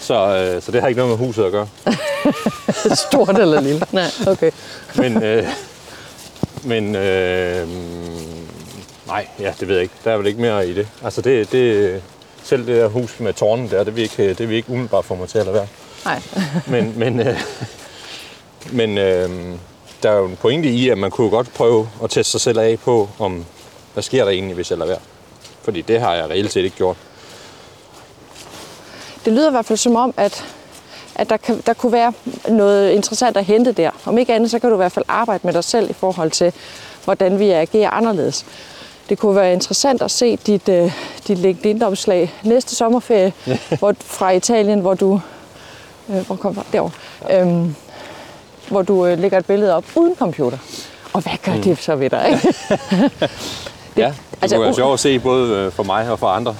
Så, øh, så det har ikke noget med huset at gøre. Stort eller lille? Nej, okay. Men, øh, men øh, Nej, ja, det ved jeg ikke. Der er vel ikke mere i det. Altså, det, det, selv det der hus med tårnen der, det vil ikke, det vil ikke umiddelbart få mig til at lade være. Nej. Men, men, øh, men øh, der er jo en pointe i, at man kunne godt prøve at teste sig selv af på, om hvad sker der egentlig, hvis jeg lader være. Fordi det har jeg reelt set ikke gjort. Det lyder i hvert fald som om, at, at der, kan, der kunne være noget interessant at hente der. Om ikke andet, så kan du i hvert fald arbejde med dig selv i forhold til, hvordan vi agerer anderledes. Det kunne være interessant at se dit, uh, dit LinkedIn-opslag næste sommerferie hvor, fra Italien, hvor du... Uh, hvor kom fra? Derovre. Ja. Øhm, hvor du uh, lægger et billede op uden computer. Og hvad gør mm. det så ved dig, ikke? det, ja, det altså, kunne være sjovt at se både for mig og for andre.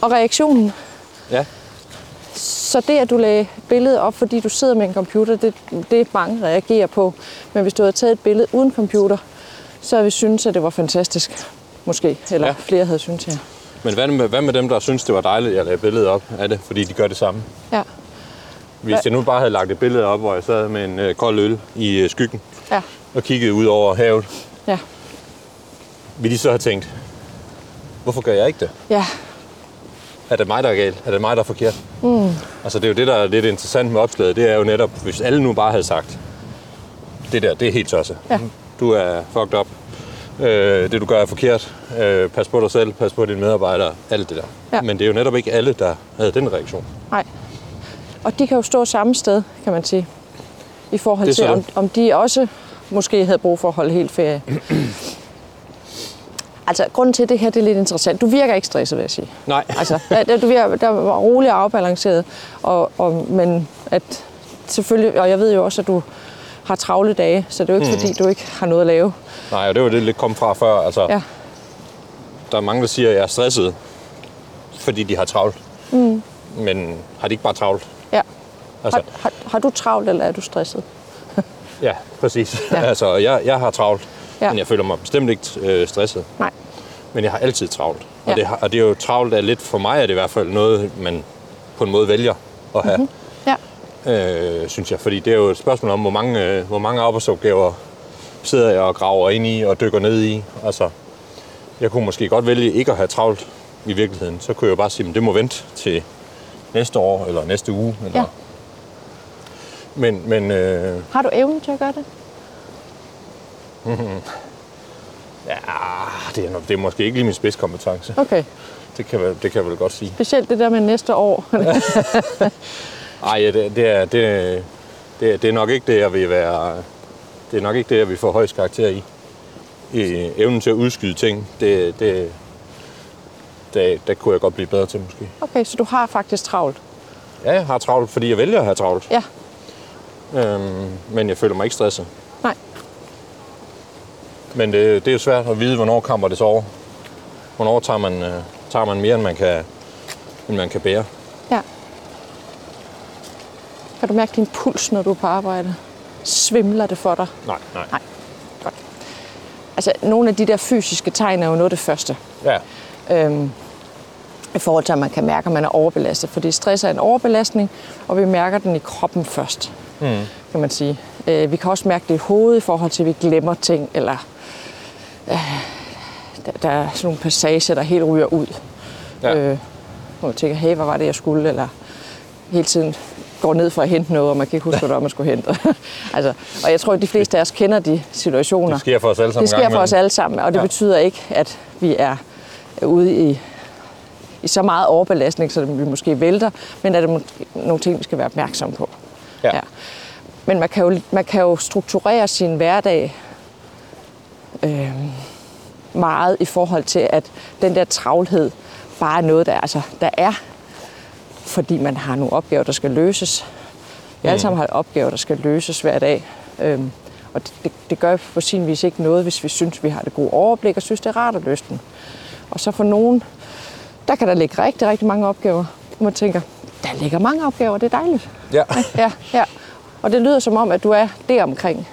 Og reaktionen? Ja. Så det, at du lagde billedet op, fordi du sidder med en computer, det, det mange reagerer på. Men hvis du havde taget et billede uden computer, så havde vi syntes, at det var fantastisk. Måske. Eller ja. flere havde syntes, ja. Men hvad med, hvad med dem, der synes, det var dejligt, at jeg lagde billedet op af det, fordi de gør det samme? Ja. Hvis jeg nu bare havde lagt et billede op, hvor jeg sad med en øh, kold øl i øh, skyggen, ja. og kiggede ud over havet, ja. ville de så have tænkt, hvorfor gør jeg ikke det? Ja. Er det mig, der er galt? Er det mig, der er forkert? Mm. Altså det er jo det, der er lidt interessant med opslaget. Det er jo netop, hvis alle nu bare havde sagt, det der, det er helt tosset. Ja. Du er fucked up. Øh, det du gør er forkert. Øh, pas på dig selv, pas på dine medarbejdere, alt det der. Ja. Men det er jo netop ikke alle, der havde den reaktion. Nej. Og de kan jo stå samme sted, kan man sige. I forhold til, om, om de også måske havde brug for at holde helt ferie. Altså, grunden til, at det her det er lidt interessant. Du virker ikke stresset, vil jeg sige. Nej. Altså, der, du virker, der var rolig og afbalanceret. Og, og, men at selvfølgelig, og jeg ved jo også, at du har travle dage, så det er jo ikke, mm. fordi du ikke har noget at lave. Nej, og det var det lidt kom fra før. Altså, ja. Der er mange, der siger, at jeg er stresset, fordi de har travlt. Mm. Men har de ikke bare travlt? Ja. Altså, har, har, har du travlt, eller er du stresset? ja, præcis. Ja. altså, jeg, jeg har travlt, ja. men jeg føler mig bestemt ikke øh, stresset. Nej. Men jeg har altid travlt. Ja. Og, det, og det er jo travlt er lidt, for mig er det i hvert fald noget, man på en måde vælger at have. Mm-hmm. Ja. Øh, synes jeg. Fordi det er jo et spørgsmål om, hvor mange, øh, hvor mange arbejdsopgaver sidder jeg og graver ind i og dykker ned i. Altså, jeg kunne måske godt vælge ikke at have travlt i virkeligheden. Så kunne jeg jo bare sige, at det må vente til næste år eller næste uge. Eller... Ja. Men, men, øh... Har du evnen til at gøre det? ja, det er, det er måske ikke lige min spidskompetence. Okay. Det kan, det kan jeg vel godt sige. Specielt det der med næste år. Nej, ja, det, det, er, det, det, det er nok ikke det, jeg vil være... Det er nok ikke det, jeg vil få højst karakter i. I evnen til at udskyde ting, det, det, det, det kunne jeg godt blive bedre til måske. Okay, så du har faktisk travlt? Ja, jeg har travlt, fordi jeg vælger at have travlt. Ja. Øhm, men jeg føler mig ikke stresset. Nej. Men det, det er jo svært at vide, hvornår kommer det så over. Hvornår tager man, øh, tager man mere, end man kan, end man kan bære. Ja. Kan du mærke din puls, når du er på arbejde? Svimler det for dig? Nej, nej. Nej, godt. Altså, nogle af de der fysiske tegn er jo noget af det første. Ja. Øhm, I forhold til, at man kan mærke, at man er overbelastet. Fordi stress er en overbelastning, og vi mærker den i kroppen først, Mm. kan man sige. Øh, vi kan også mærke det i hovedet i forhold til, at vi glemmer ting, eller øh, der, der er sådan nogle passager, der helt ryger ud. Ja. Øh, hvor man tænker, hey, hvad var det, jeg skulle? Eller hele tiden går ned for at hente noget, og man kan ikke huske, hvad det var, man skulle hente. altså, og jeg tror, at de fleste af os kender de situationer. Det sker for os alle sammen. Det sker for os alle sammen, og det Ja. betyder ikke, at vi er ude i, i så meget overbelastning, så vi måske vælter, men at der er nogle ting, vi skal være opmærksomme på. Ja. Men man kan, jo, man kan jo strukturere sin hverdag øh, meget i forhold til, at den der travlhed bare er noget, der, altså, der er, fordi man har nogle opgaver, der skal løses. Vi alle sammen har opgaver, der skal løses hver dag. Øhm, og det, det, det gør på sin vis ikke noget, hvis vi synes, vi har det gode overblik og synes, det er rart at løse dem. Og så for nogen, der kan der ligge rigtig, rigtig mange opgaver. Man tænker, der ligger mange opgaver, det er dejligt. Ja. Ja, ja. Og det lyder som om, at du er deromkring.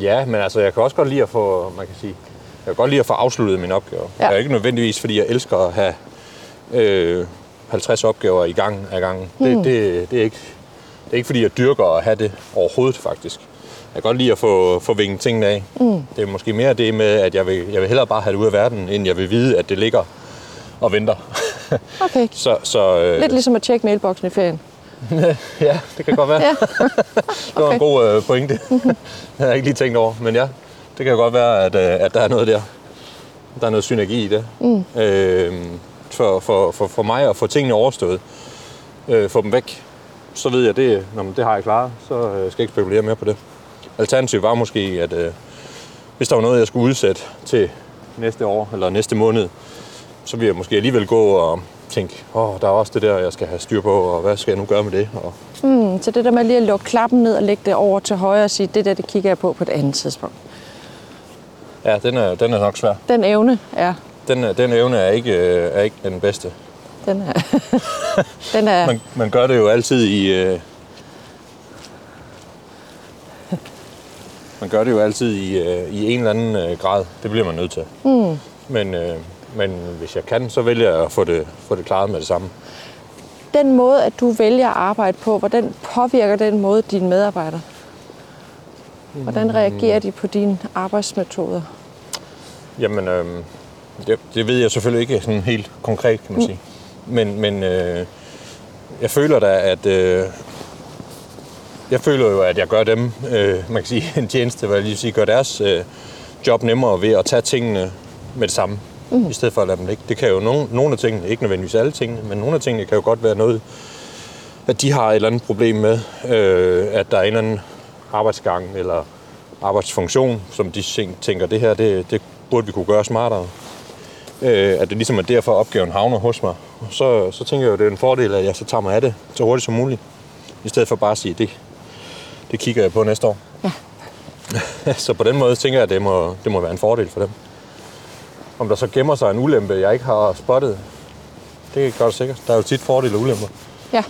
ja, men altså, jeg kan også godt lide at få, man kan sige, jeg kan godt lide at få afsluttet mine opgaver. Ja. Det er ikke nødvendigvis, fordi jeg elsker at have øh, 50 opgaver i gang af gangen. Hmm. Det, det, det, er ikke, det er ikke, fordi jeg dyrker at have det overhovedet, faktisk. kan godt lide at få, få vinget tingene af. Mm. Det er måske mere det med, at jeg vil, jeg vil hellere bare have det ud af verden, end jeg vil vide, at det ligger og venter. Okay. så, så, øh, Lidt ligesom at tjekke mailboksen i ferien. ja, det kan godt være. Ja. Det var en god øh, pointe. det har jeg ikke lige tænkt over. Men ja, det kan godt være, at, øh, at der er noget der. Der er noget synergi i det. Mm. Øh, for, for, for, for mig at få tingene overstået, øh, få dem væk, så ved jeg, det, når det har jeg klaret, så øh, skal jeg ikke spekulere mere på det. Alternativet var måske, at øh, hvis der var noget, jeg skulle udsætte til næste år eller næste måned, så ville jeg måske alligevel gå og tænke, åh, der er også det der, jeg skal have styr på, og hvad skal jeg nu gøre med det? Og, Mm, så det der med lige at lukke klappen ned og lægge det over til højre og sige, det der, det kigger jeg på på et andet tidspunkt. ja, den er, den er nok svær. Den evne er, Den, er- den evne er ikke, øh, er ikke den bedste. den er, den er, Man, man gør det jo altid i... Øh, man gør det jo altid i, øh, i en eller anden øh, grad. Det bliver man nødt til. Mm. Men, øh, men hvis jeg kan, så vælger jeg at få det, få det klaret med det samme. den måde, at du vælger at arbejde på, hvordan påvirker den måde dine medarbejdere? Hvordan reagerer de på dine arbejdsmetoder? Jamen, øh, det, det ved jeg selvfølgelig ikke sådan helt konkret, kan man sige. Men, men øh, jeg føler da, at... Øh, jeg føler jo, at jeg gør dem, øh, man kan sige, en tjeneste, hvad jeg lige sige, gør deres øh, job nemmere ved at tage tingene med det samme, mm. i stedet for at lade dem ligge. Det kan jo nogle, nogle af tingene, ikke nødvendigvis alle tingene, men nogle af tingene kan jo godt være noget, at de har et eller andet problem med, øh, at der er en eller anden arbejdsgang eller arbejdsfunktion, som de tænk- tænker, det her, det, det burde vi kunne gøre smartere. Øh, at det ligesom er derfor, opgaven havner hos mig. Så, så tænker jeg jo, det er en fordel, at jeg så tager mig af det så hurtigt som muligt. I stedet for bare at sige, det, det kigger jeg på næste år. Ja. så på den måde tænker jeg, at det må, det må være en fordel for dem. Om der så gemmer sig en ulempe, jeg ikke har spottet, det gør det sikkert. Der er jo tit fordele og ulemper. Ja.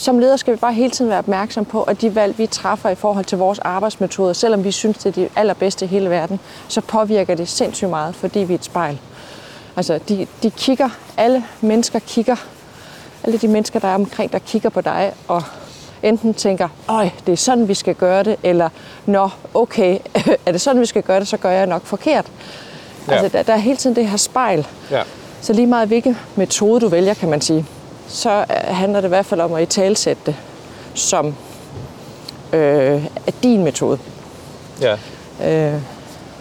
Som leder skal vi bare hele tiden være opmærksom på, at de valg, vi træffer i forhold til vores arbejdsmetoder, selvom vi synes, det er de allerbedste i hele verden, så påvirker det sindssygt meget, fordi vi er et spejl. Altså, de, de kigger, alle mennesker kigger, alle de mennesker, der er omkring, der kigger på dig, og enten tænker, øj, det er sådan, vi skal gøre det, eller, nå, okay, er det sådan, vi skal gøre det, så gør jeg nok forkert. Ja. Altså, der, der er hele tiden det her spejl. Ja. Så lige meget hvilken metode du vælger, kan man sige, så handler det i hvert fald om at italesætte det som øh, er din metode. ja. Øh,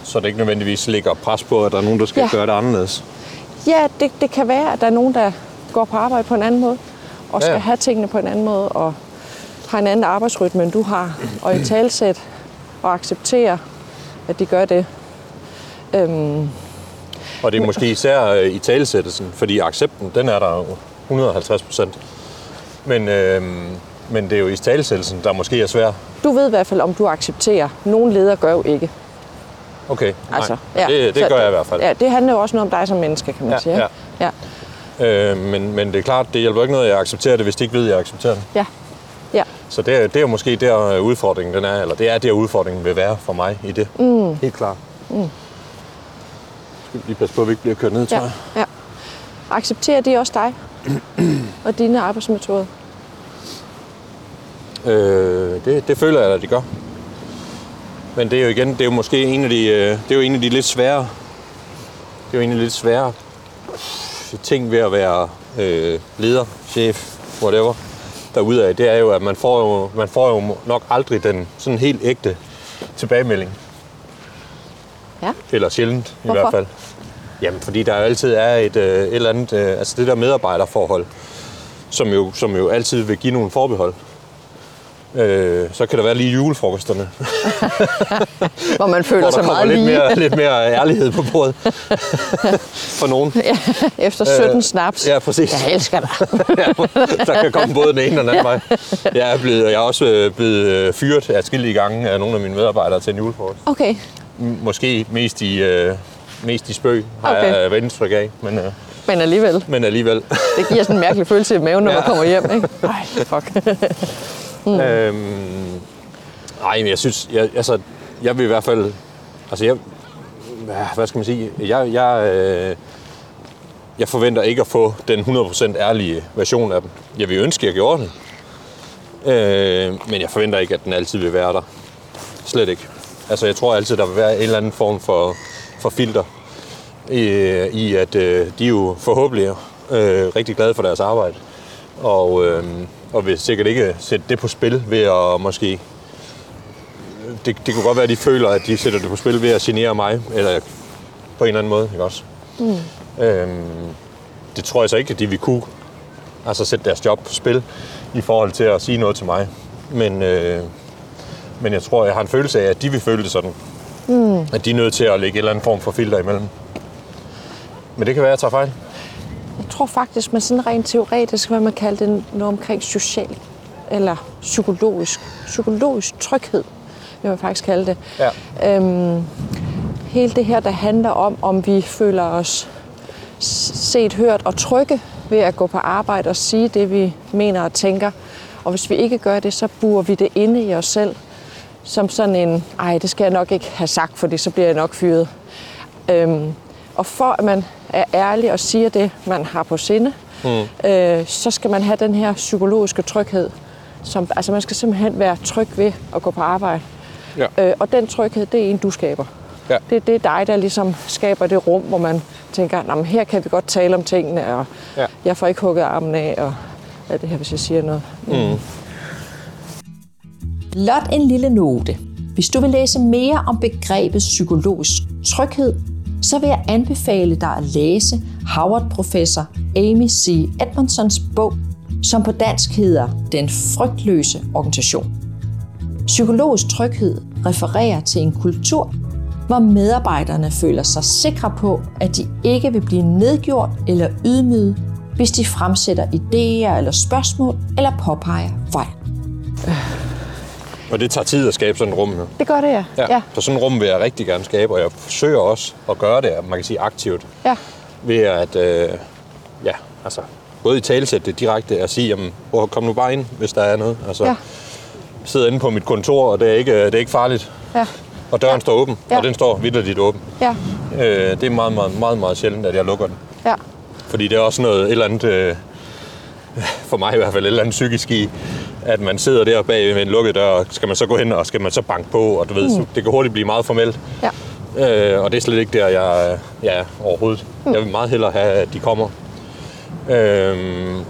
Så det ikke nødvendigvis ligger pres på, at der er nogen, der skal Ja. gøre det anderledes. ja, det, det kan være, at der er nogen, der går på arbejde på en anden måde, og skal Ja. have tingene på en anden måde, og har en anden arbejdsrytme, end du har, og i talsæt og acceptere, at de gør det. Øhm, Og det er måske især øh, i talesættelsen, fordi accepten, den er der jo 150 procent. Men, øh, men det er jo i talesættelsen, der måske er svær. du ved i hvert fald, om du accepterer. Nogle ledere gør jo ikke. Okay, Altså, nej. det, det så- gør jeg i hvert fald. Ja, det handler jo også noget om dig som menneske, kan man Ja, sige. ikke? Ja. Øh, men, men det er klart, det hjælper ikke noget, at jeg accepterer det, hvis de ikke ved, at jeg accepterer det. ja. ja. Så det er, det er jo måske der øh, udfordringen den er, eller det er der udfordringen vil være for mig i det. Mm. Helt klart. Mm. Skal vi lige passe på, at vi ikke bliver kørt ned, tror Ja, jeg. ja. Accepterer de også dig og dine arbejdsmetoder? Øh, det, det føler jeg, at de gør. Men det er jo igen, det er jo måske en af de, øh, det er jo en af de lidt svære, det er jo en af de lidt svære ting ved at være øh, leder, chef, whatever, derude af, det er jo, at man får jo, man får jo nok aldrig den sådan helt ægte tilbagemelding. Ja. Eller sjældent i Hvorfor? hvert fald. Jamen, fordi der altid er et, øh, et eller andet, øh, altså det der medarbejderforhold, som jo, som jo altid vil give nogle forbehold. Øh, så kan der være lige julefrokosterne, Hvor man føler hvor sig meget lidt lige mere, lidt mere ærlighed på bordet for nogen. efter 17 snaps. Ja, præcis. Jeg elsker dig. der kan komme både den ene og den anden vej. Jeg er, blevet, jeg er også øh, blevet øh, fyret adskillige gange af nogle af mine medarbejdere til en julefrokost. Okay, Måske mest i, øh, mest i spøg, har Okay. jeg været indtryk af, men, øh, men alligevel. men alligevel. Det giver sådan en mærkelig følelse i maven, når man Ja. kommer hjem. Ikke? Ej, fuck. Mm. Øhm, nej, men jeg synes, jeg, altså, jeg vil i hvert fald, altså jeg, hvad skal man sige, jeg, jeg, øh, jeg forventer ikke at få den 100% ærlige version af dem. Jeg vil ønske, at jeg gjorde det. Øh, men jeg forventer ikke, at den altid vil være der. Slet ikke. Altså, jeg tror altid, der vil være en eller anden form for, for filter i, i at øh, de er jo forhåbentlig øh, rigtig glade for deres arbejde. Og, øh, og vil sikkert ikke sætte det på spil ved at måske... Det, det kunne godt være, at de føler, at de sætter det på spil ved at genere mig, eller på en eller anden måde, ikke også? Mm. Øhm, det tror jeg så ikke, at de vil kunne altså sætte deres job på spil i forhold til at sige noget til mig. Men, øh, men jeg tror, jeg har en følelse af, at de vil føle det sådan. Mm. At de er nødt til at lægge en eller anden form for filter imellem. Men det kan være, at jeg tager fejl. Jeg tror faktisk, med sådan rent teoretisk, hvad man kalder det noget omkring social eller psykologisk, psykologisk tryghed, vil man faktisk kalde det. Ja. Øhm, hele det her, der handler om, om vi føler os set, hørt og trygge ved at gå på arbejde og sige det, vi mener og tænker. Og hvis vi ikke gør det, så burer vi det inde i os selv som sådan en, ej, det skal jeg nok ikke have sagt, for så bliver jeg nok fyret. Øhm, og for at man er ærlig og siger det, man har på sinde, mm. øh, så skal man have den her psykologiske tryghed. Som, altså man skal simpelthen være tryg ved at gå på arbejde. Ja. Øh, og den tryghed, det er en, du skaber. Ja. Det, det er dig, der ligesom skaber det rum, hvor man tænker, men her kan vi godt tale om tingene, og Ja. jeg får ikke hugget armen af, og er det her, hvis jeg siger noget. Mm. Blot en lille note. Hvis du vil læse mere om begrebet psykologisk tryghed, så vil jeg anbefale dig at læse Howard-professor Amy C. Edmondsons bog, som på dansk hedder Den frygtløse organisation. Psykologisk tryghed refererer til en kultur, hvor medarbejderne føler sig sikre på, at de ikke vil blive nedgjort eller ydmyget, hvis de fremsætter idéer eller spørgsmål eller påpeger fejl. Og det tager tid at skabe sådan et rum. Det gør det, ja. Ja. ja. Så sådan et rum vil jeg rigtig gerne skabe, og jeg forsøger også at gøre det, man kan sige aktivt, ja. ved at, øh, ja, altså, både i talesæt det direkte, at sige, jamen, hvor, kom nu bare ind, hvis der er noget. Altså, Ja. ja. sidder inde på mit kontor, og det er ikke, det er ikke farligt. Ja. Og døren ja. står åben, Ja. og den står vidderligt åben. Ja. Øh, det er meget, meget, meget, meget sjældent, at jeg lukker den. Ja. Fordi det er også noget, et eller andet, øh, for mig i hvert fald, et eller andet psykisk i, at man sidder der bag ved en lukket dør, og skal man så gå hen, og skal man så banke på, og du ved, mm. det kan hurtigt blive meget formelt. Ja. Øh, og det er slet ikke der, jeg, jeg er overhovedet. Mm. Jeg vil meget hellere have, at de kommer øh,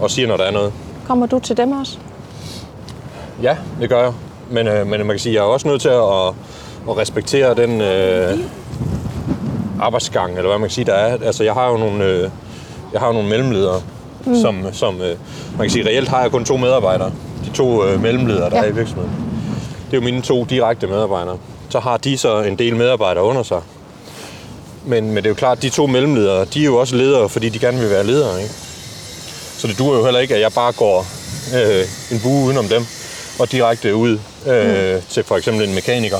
og siger, når der er noget. Kommer du til dem også? Ja, det gør jeg. Men, øh, men man kan sige, at jeg er også nødt til at, at respektere den øh, arbejdsgang, eller hvad man kan sige, der er. Altså, jeg har jo nogle, øh, jeg har jo nogle mellemledere, mm. som, som øh, man kan sige, reelt har jeg kun to medarbejdere. De to øh, mellemledere, der Ja. er i virksomheden. Det er jo mine to direkte medarbejdere. Så har de så en del medarbejdere under sig. Men, men det er jo klart, at de to mellemledere, de er jo også ledere, fordi de gerne vil være ledere, ikke? Så det duer jo heller ikke, at jeg bare går øh, en bue udenom dem og direkte ud øh, mm. til for eksempel en mekaniker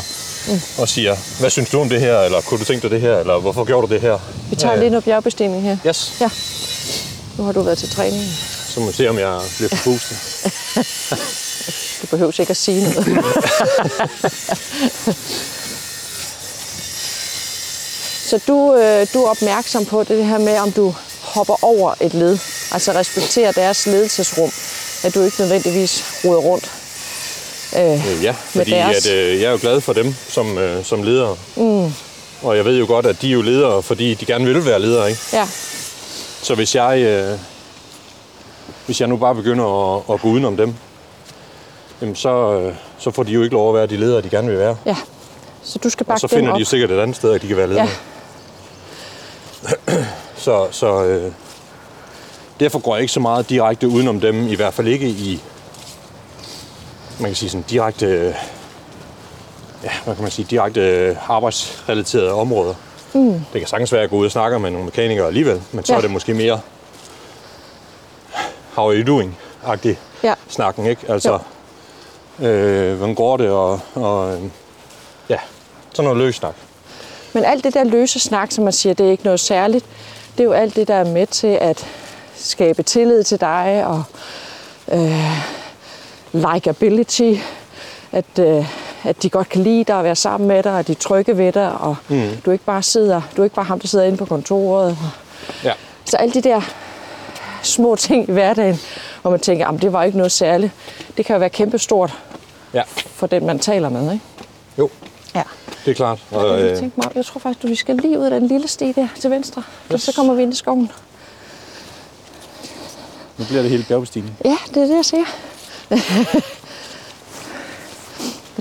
mm. og siger, hvad synes du om det her, eller kunne du tænke dig det her, eller hvorfor gjorde du det her? Vi tager lige noget bjergbestigning her. Yes, Ja. Nu har du været til træning. Så må vi se, om jeg bliver forpustet. Du behøver ikke at sige noget. Så du, øh, du er opmærksom på det her med, om du hopper over et led. Altså respekterer deres ledelsesrum. At du ikke nødvendigvis roder rundt. Øh, Øh, ja, fordi at, øh, jeg er jo glad for dem som, øh, som ledere. Mm. Og jeg ved jo godt, at de er jo ledere, fordi de gerne vil være ledere, ikke? ja, Så hvis jeg, øh, hvis jeg nu bare begynder at, at gå udenom dem, jamen så, øh, så får de jo ikke lov at være de ledere, de gerne vil være. ja. Så du skal Og bakke så dem finder de sikkert et andet sted, at de kan være ledere. Ja. Så, så øh, derfor går jeg ikke så meget direkte udenom dem, i hvert fald ikke i, man kan sige sådan direkte, øh, ja, hvad kan man sige, direkte øh, arbejdsrelaterede områder. Mm. Det kan sagtens være, at går ud og snakker med nogle mekanikere alligevel, men så Ja. er det måske mere, how are you doing-agtig Ja. snakken, ikke? Altså, øh, hvordan går det, og, og øh, ja, sådan noget løs snak. Men alt det der løse snak, som man siger, det er ikke noget særligt. Det er jo alt det, der er med til at skabe tillid til dig og øh, likability. At, øh, at de godt kan lide dig og være sammen med dig, og de er trygge ved dig, og mm. du ikke bare sidder, du er ikke bare ham, der sidder inde på kontoret. Ja. Så alle de der små ting i hverdagen, hvor man tænker, at det var ikke noget særligt. Det kan jo være kæmpestort Ja, for den, man taler med. Ikke? jo, Ja. det er klart. Og, Jeg, øh, tænkte mig, jeg tror faktisk, at vi skal lige ud af den lille sti der til venstre. Yes. Så kommer vi ind i skoven. Nu bliver det hele bjergbestigning. Ja, det er det, jeg siger. jeg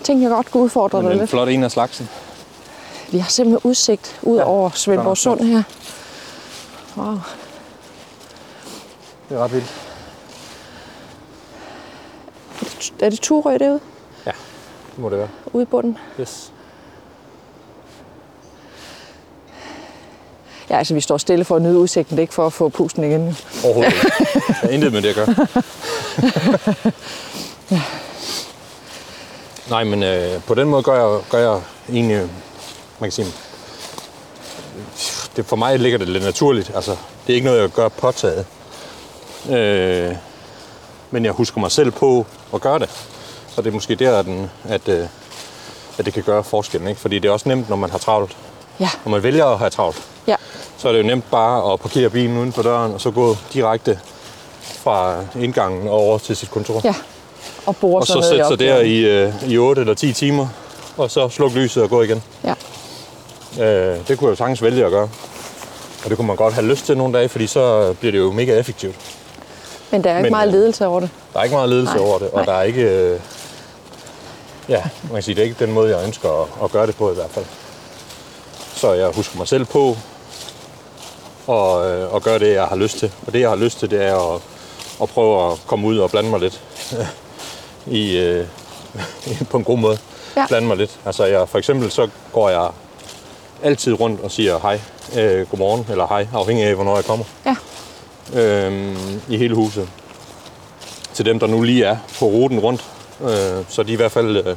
tænkte, jeg godt kunne udfordre dig Men en lidt. flot en af slagsen. Vi har simpelthen udsigt ud over Svendborg Sund her. Wow. Det er ret vildt. Er det Turø derude? Ja, det må det være. Ude i bunden? Yes. Ja, altså vi står stille for at nyde udsigten. Det er ikke for at få pusten igen. overhovedet ikke. Jeg har intet med det at gøre. Nej, men øh, på den måde gør jeg, gør jeg egentlig, man kan sige, det, for mig ligger det lidt naturligt. Altså, det er ikke noget, jeg gør påtaget. Øh, men jeg husker mig selv på at gøre det. Og det er måske der, at, den, at, øh, at det kan gøre forskellen. Ikke? Fordi det er også nemt, når man har travlt. Ja, Når man vælger at have travlt, ja, så er det jo nemt bare at parkere bilen uden for døren, og så gå direkte fra indgangen over til sit kontor. ja. Og og så ned sætte sig der i, øh, i 8 eller 10 timer, og så slukke lyset og gå igen. Ja, Øh, det kunne jeg jo sagtens vælge at gøre. Og det kunne man godt have lyst til nogle dage, fordi så bliver det jo mega effektivt. Men der er ikke Men, meget øh, ledelse over det. Der er ikke meget ledelse Nej, over det, og nej. der er ikke... Øh, ja, man kan sige, det er ikke den måde, jeg ønsker at, at gøre det på i hvert fald. Så jeg husker mig selv på og, øh, at gøre det, jeg har lyst til. Og det, jeg har lyst til, det er at, at prøve at komme ud og blande mig lidt i, øh, på en god måde. Ja. Blande mig lidt. Altså, jeg, for eksempel så går jeg altid rundt og siger hej, øh, godmorgen eller hej, afhængig af, hvornår jeg kommer Ja, øh, i hele huset. Til dem, der nu lige er på ruten rundt. Øh, så de i hvert fald øh,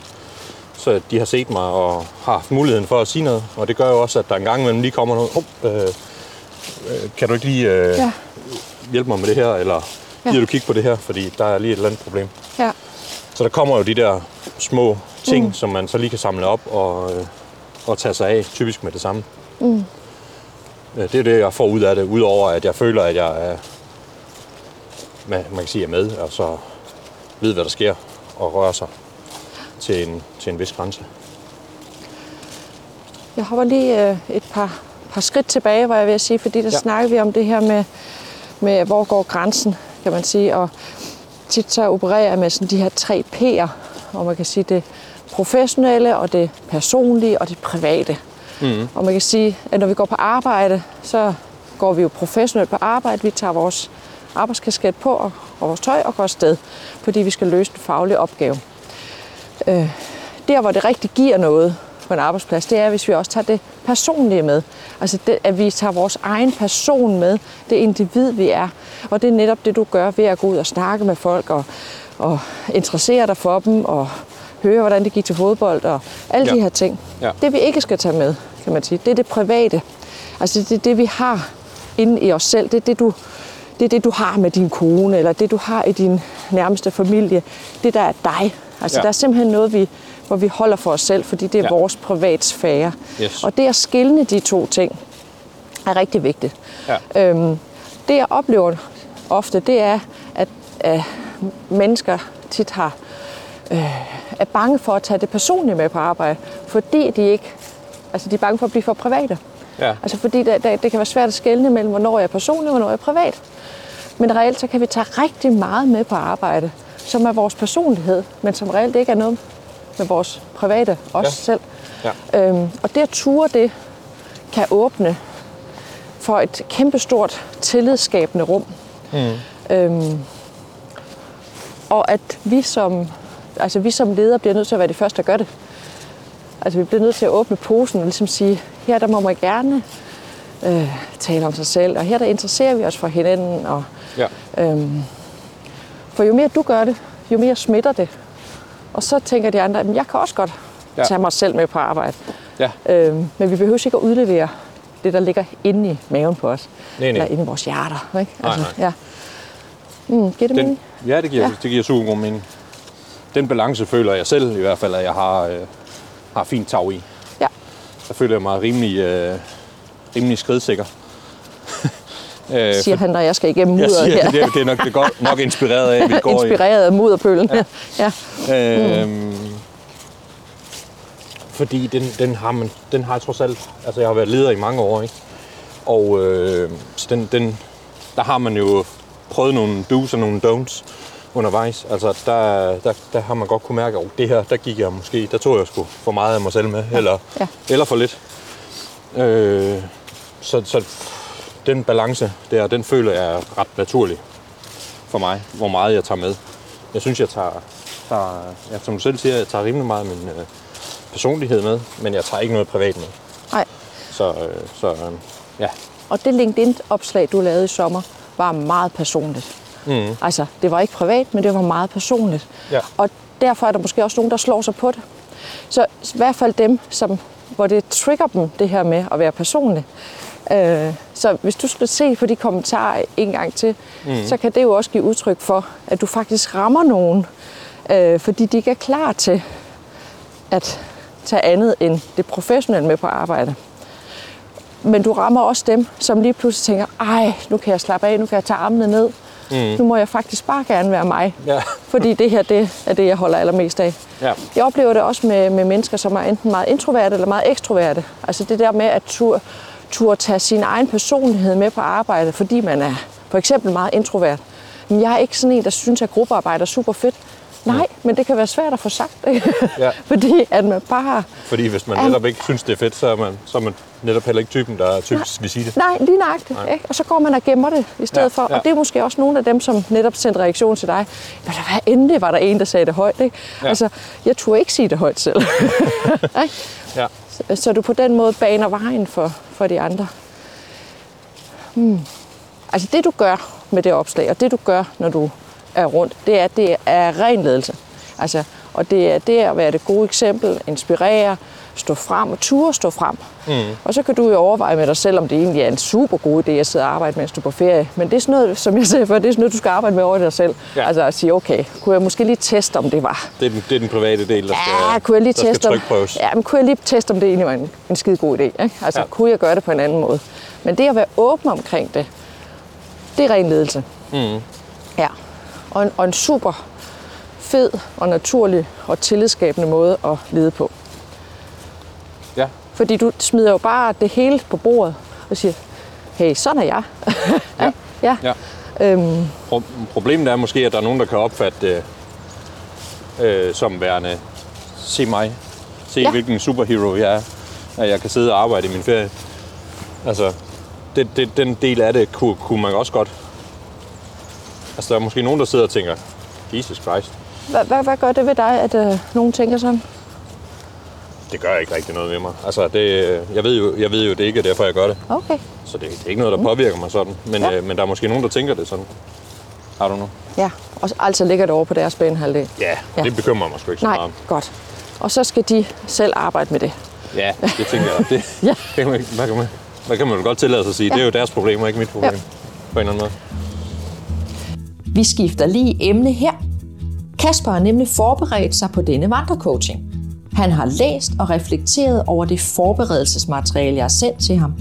så de har set mig og har haft muligheden for at sige noget. Og det gør jo også, at der en gang imellem lige kommer noget. Oh, øh, kan du ikke lige øh, ja, hjælpe mig med det her? Eller Ja. gider du kigge på det her? Fordi der er lige et eller andet problem. ja. Så der kommer jo de der små ting, mm. som man så lige kan samle op og, øh, og tage sig af, typisk med det samme. Mm. Det er det, jeg får ud af det, udover at jeg føler, at jeg er, man man kan sige, er med, og så ved, hvad der sker, og rører sig til en, til en vis grænse. Jeg hopper lige øh, et par, par skridt tilbage, hvor jeg vil sige, fordi der ja. Ja. snakker vi om det her med, med, hvor går grænsen, kan man sige. Og tit så opererer jeg med sådan de her tre P'er, og man kan sige det professionelle, og det personlige, og det private. Mm. Og man kan sige, at når vi går på arbejde, så går vi jo professionelt på arbejde. Vi tager vores arbejdskasket på og, og vores tøj og går afsted, fordi vi skal løse en faglig opgave. Øh, der, hvor det rigtig giver noget på en arbejdsplads, det er, hvis vi også tager det personlige med. Altså, det, at vi tager vores egen person med, det individ, vi er. Og det er netop det, du gør ved at gå ud og snakke med folk og, og interessere dig for dem og høre, hvordan det gik til fodbold og alle Ja. de her ting. Ja. Det, vi ikke skal tage med, kan man sige, det er det private. Altså, det er det, vi har inde i os selv. Det er det, du, det er det, du har med din kone, eller det, du har i din nærmeste familie. Det, der er dig. Altså, Ja. der er simpelthen noget, vi, hvor vi holder for os selv, fordi det er Ja. vores privatsfære. Yes. Og det at skille de to ting er rigtig vigtigt. Ja. Øhm, det, jeg oplever ofte, det er, at øh, mennesker tit har øh, er bange for at tage det personlige med på arbejde, fordi de ikke, altså de er bange for at blive for private. Ja. Altså fordi der, der, det kan være svært at skelne mellem, hvornår jeg er personlig og hvornår jeg er privat. Men reelt så kan vi tage rigtig meget med på arbejde, som er vores personlighed, men som reelt ikke er noget med vores private, os Ja. selv. Ja. Øhm, og det at ture det, kan åbne for et kæmpestort tillidsskabende rum. Mm. Øhm, og at vi som, altså vi som ledere bliver nødt til at være de første, der gør det. Altså vi bliver nødt til at åbne posen og ligesom sige, her der må man gerne øh, tale om sig selv, og her der interesserer vi os for hinanden. Og, Ja. øhm, for jo mere du gør det, jo mere smitter det. Og så tænker de andre, at jeg kan også godt Ja. tage mig selv med på arbejde. Ja. Øhm, men vi behøver ikke at udlevere det, der ligger inde i maven på os. Nej, nej. Eller inde i vores hjerter. Ikke? Nej, nej. Ja. Mm, giver det Den, mening? ja, det giver, ja. det giver super god mening. Den balance føler jeg selv i hvert fald, at jeg har, øh, har fint tag i. Ja. Der føler jeg mig rimelig, øh, rimelig skridsikker. Øh, siger han, når jeg skal igennem jeg mudderet siger, her. det, er- det er nok, det er godt, nok inspireret af, at vi går i. Inspireret af mudderpølen. Ja. ja. Øhm, fordi den, den, har man, den har jeg trods alt... Altså, jeg har været leder i mange år, ikke? Og øh, så den, den, der har man jo prøvet nogle do's og nogle don'ts undervejs. Altså, der, der, der har man godt kunne mærke, at oh, det her, der gik jeg måske... Der tog jeg sgu for meget af mig selv med, eller, Ja. eller for lidt. Øh, så, så den balance der, den føler jeg er ret naturlig for mig, hvor meget jeg tager med. Jeg synes, jeg tager, tager ja, som du selv siger, jeg tager rimelig meget min øh, personlighed med, men jeg tager ikke noget privat med. Nej. Så, øh, så øh, ja, Og det LinkedIn-opslag, du lavede i sommer, var meget personligt. Mm. Altså, det var ikke privat, men det var meget personligt. Ja. Og derfor er der måske også nogen, der slår sig på det. Så i hvert fald dem, som, hvor det trigger dem, det her med at være personlig. Øh, så hvis du skulle se på de kommentarer en gang til, mm. så kan det jo også give udtryk for, at du faktisk rammer nogen, øh, fordi de ikke er klar til at tage andet end det professionelle med på arbejde. Men du rammer også dem, som lige pludselig tænker, ej, nu kan jeg slappe af, nu kan jeg tage armene ned. Mm. Nu må jeg faktisk bare gerne være mig. Ja. Fordi det her, det er det, jeg holder allermest af. Ja. Jeg oplever det også med, med mennesker, som er enten meget introverte eller meget ekstroverte. Altså det der med at tur, tur tage sin egen personlighed med på arbejde, fordi man er for eksempel meget introvert. Men jeg er ikke sådan en, der synes, at gruppearbejde er super fedt. Nej, men det kan være svært at få sagt det. Ja. fordi at man bare fordi hvis man netop ikke synes, det er fedt, så er man, så er man netop heller ikke typen, der typisk vil sige det. Nej, lige nøjagtigt. Ikke? Og så går man og gemmer det i stedet Ja, for. ja. Og det er måske også nogle af dem, som netop sendte reaktion til dig. Ved du hvad, endelig var der en, der sagde det højt. Ikke? Ja. Altså, jeg turde ikke sige det højt selv. Ikke? Ja. så, så du på den måde baner vejen for, for de andre. Hmm. Altså det, du gør med det opslag, og det, du gør, når du er rundt, det er, det er ren ledelse. Altså, og det er det at være det gode eksempel, inspirere, stå frem og ture stå frem. Mm. Og så kan du jo overveje med dig selv, om det egentlig er en super god idé at sidde og arbejde, mens du er på ferie. Men det er sådan noget, som jeg sagde før, det er sådan noget, du skal arbejde med over dig selv. Ja. Altså at sige, okay, kunne jeg måske lige teste, om det var Det er den, det er den private del, der skal, Ja, kunne jeg lige der skal teste, om, ja, men kunne jeg lige teste, om det egentlig var en, en skide god idé. Ikke? Altså, ja. kunne jeg gøre det på en anden måde? Men det at være åben omkring det, det er ren ledelse. Mm. Ja, og en, og en super fed og naturlig og tillidsskabende måde at lede på. Ja. Fordi du smider jo bare det hele på bordet og siger, hey, sådan er jeg. Ja. ja. Ja. Øhm, Pro- Problemet er måske, at der er nogen, der kan opfatte det øh, som værende, se mig, se. Ja. hvilken superhero jeg er, at jeg kan sidde og arbejde i min ferie. Altså, det, det, den del af det kunne, kunne man også godt. Altså, der er måske nogen, der sidder og tænker, Jesus Christ, hvad, hvad, hvad gør det ved dig, at øh, nogen tænker sådan? det gør ikke rigtig noget ved mig. Altså, det, jeg, ved jo, jeg ved jo, det ikke er derfor, jeg gør det. Okay. Så det, det er ikke noget, der påvirker mig sådan. Men, Ja. øh, men der er måske nogen, der tænker det sådan. Har du nu? Ja, og så altså ligger det over på deres banehalvdel. Ja, Ja. ja, det bekymrer mig sgu ikke så Nej, meget. godt. Og så skal de selv arbejde med det. Ja, det tænker jeg. Det, Ja. kan man, hvad, kan man, hvad kan man godt tillade sig at sige? Ja. Det er jo deres problem, og ikke mit problem. Ja. På en eller anden måde. Vi skifter lige emne her. Kasper har nemlig forberedt sig på denne vandrecoaching. Han har læst og reflekteret over det forberedelsesmateriale, jeg har sendt til ham.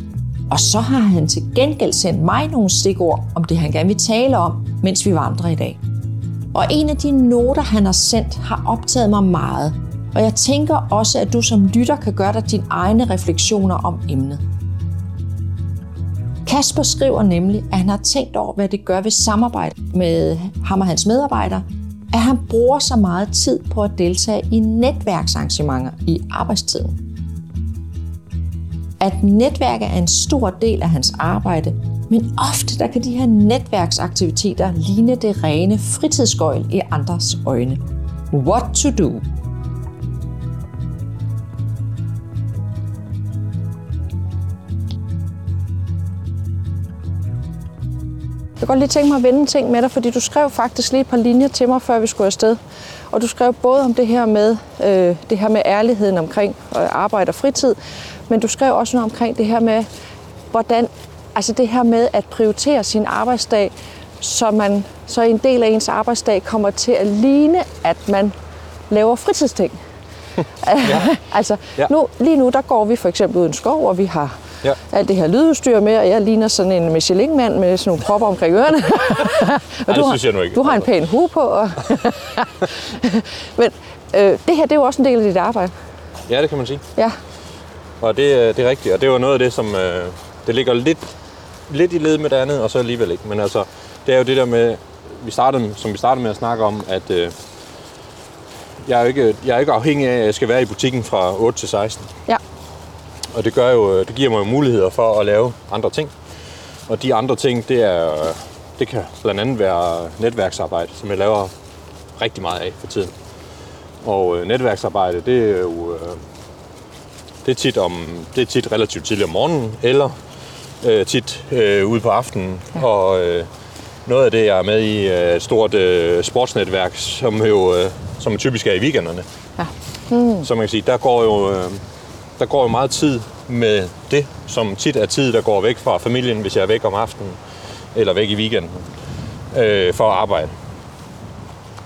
Og så har han til gengæld sendt mig nogle stikord om det, han gerne vil tale om, mens vi vandrer i dag. Og en af de noter, han har sendt, har optaget mig meget. Og jeg tænker også, at du som lytter kan gøre dig dine egne refleksioner om emnet. Kasper skriver nemlig, at han har tænkt over, hvad det gør ved samarbejde med ham og hans medarbejdere, at han bruger så meget tid på at deltage i netværksarrangementer i arbejdstiden. At netværk er en stor del af hans arbejde, men ofte der kan de her netværksaktiviteter ligne det rene fritidsgøjl i andres øjne. What to do? Godt lige tænke mig at vende en ting med dig, fordi du skrev faktisk lige et par linjer til mig, før vi skulle afsted. Og du skrev både om det her med, øh, det her med ærligheden omkring øh, arbejde og fritid, men du skrev også noget omkring det her med, hvordan, altså det her med at prioritere sin arbejdsdag, så, man, så en del af ens arbejdsdag kommer til at ligne, at man laver fritidsting. ja. altså, Ja. nu, lige nu der går vi for eksempel ud i en skov, og vi har Ja. alt det her lydudstyr med, og jeg ligner sådan en Michelin-mand med sådan nogle propper omkring ørerne. og det du, synes jeg nu ikke. Du har en pæn hue på. Og Men øh, det her, det er jo også en del af dit arbejde. Ja, det kan man sige. Ja, Og det, øh, det er rigtigt, og det var noget af det, som øh, det ligger lidt, lidt i led med det andet, og så alligevel ikke. Men altså, det er jo det der med, vi startede, som vi startede med at snakke om, at øh, jeg, er jo ikke, jeg er ikke afhængig af, at jeg skal være i butikken fra 8 til 16. ja, Og det, gør jo, det giver mig jo muligheder for at lave andre ting. Og de andre ting, det, er, det kan blandt andet være netværksarbejde, som jeg laver rigtig meget af for tiden. Og øh, netværksarbejde, det er jo øh, det er tit, om, det er tit relativt tidligt om morgenen, eller øh, tit øh, ude på aftenen. Ja. Og øh, noget af det, jeg er med i, er et stort øh, sportsnetværk, som jo øh, som typisk er i weekenderne. ja. Så man kan sige, der går jo, øh, der går jo meget tid med det, som tit er tid, der går væk fra familien, hvis jeg er væk om aftenen, eller væk i weekenden, øh, for at arbejde.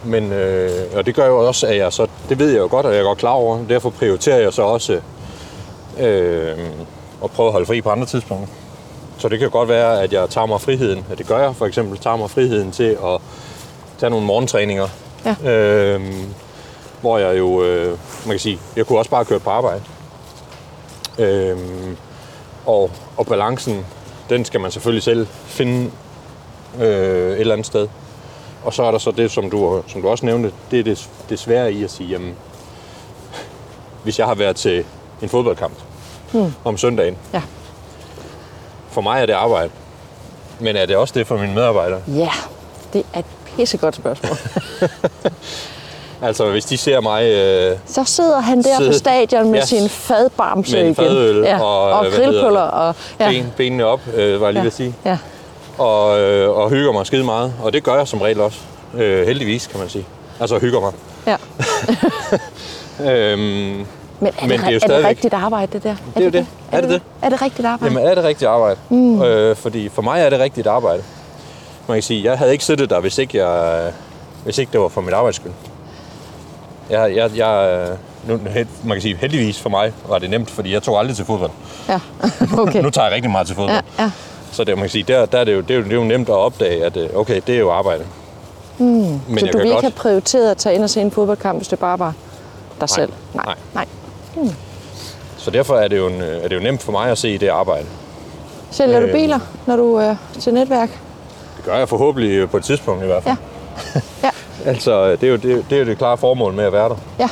Men, øh, og det gør jo også, at jeg så, det ved jeg jo godt, og jeg er godt klar over, derfor prioriterer jeg så også øh, at prøve at holde fri på andre tidspunkter. Så det kan godt være, at jeg tager mig friheden, at det gør jeg for eksempel, tager mig friheden til at tage nogle morgentræninger, Ja. øh, hvor jeg jo, øh, man kan sige, jeg kunne også bare køre på arbejde. Øh, og, og balancen, den skal man selvfølgelig selv finde øh, et eller andet sted. Og så er der så det, som du, som du også nævnte, det er det, det svære i at sige, jamen, hvis jeg har været til en fodboldkamp hmm. om søndagen, Ja. for mig er det arbejde. Men er det også det for mine medarbejdere? ja, det er et pissegodt spørgsmål. Altså, hvis de ser mig øh, Så sidder han der Sidde- på stadion med Ja. sin fadbamse med en igen. fadøl ja. og, og øh, det? Og, ja. ben, benene op, øh, var jeg lige ja. ved at sige. Ja. Og, øh, og hygger mig skide meget. Og det gør jeg som regel også. Øh, heldigvis, kan man sige. Altså, hygger mig. ja. Øhm, Men er, Men det, det er jo er det stadigvæk- rigtigt arbejde, det der? Er Det er jo det. Er, Er det det Er det rigtigt arbejde? Jamen er det rigtigt arbejde? Mm. Øh, fordi for mig er det rigtigt arbejde. Man kan sige, jeg havde ikke siddet der, hvis ikke, jeg, hvis ikke det var for mit arbejds skyld. Jeg, jeg, jeg, nu, held- man kan sige, heldigvis for mig var det nemt, fordi jeg tog aldrig til fodbold. Ja, okay. Nu tager jeg rigtig meget til fodbold. Ja, ja. Så det, man kan sige, der, der er det, jo, det, er jo, det er jo nemt at opdage, at øh, okay, det er jo arbejde. Mm. Men Så jeg du ville ikke godt, have prioriteret at tage ind og se en fodboldkamp, hvis det bare var dig selv? nej. nej. så derfor er det, jo en, øh, er det jo nemt for mig at se det arbejde. Sælger du Øh. biler, når du er til netværk? Det gør jeg forhåbentlig øh, på et tidspunkt i hvert fald. Ja. Ja, Altså, det er, jo, det, det er jo det klare formål med at være der. ja,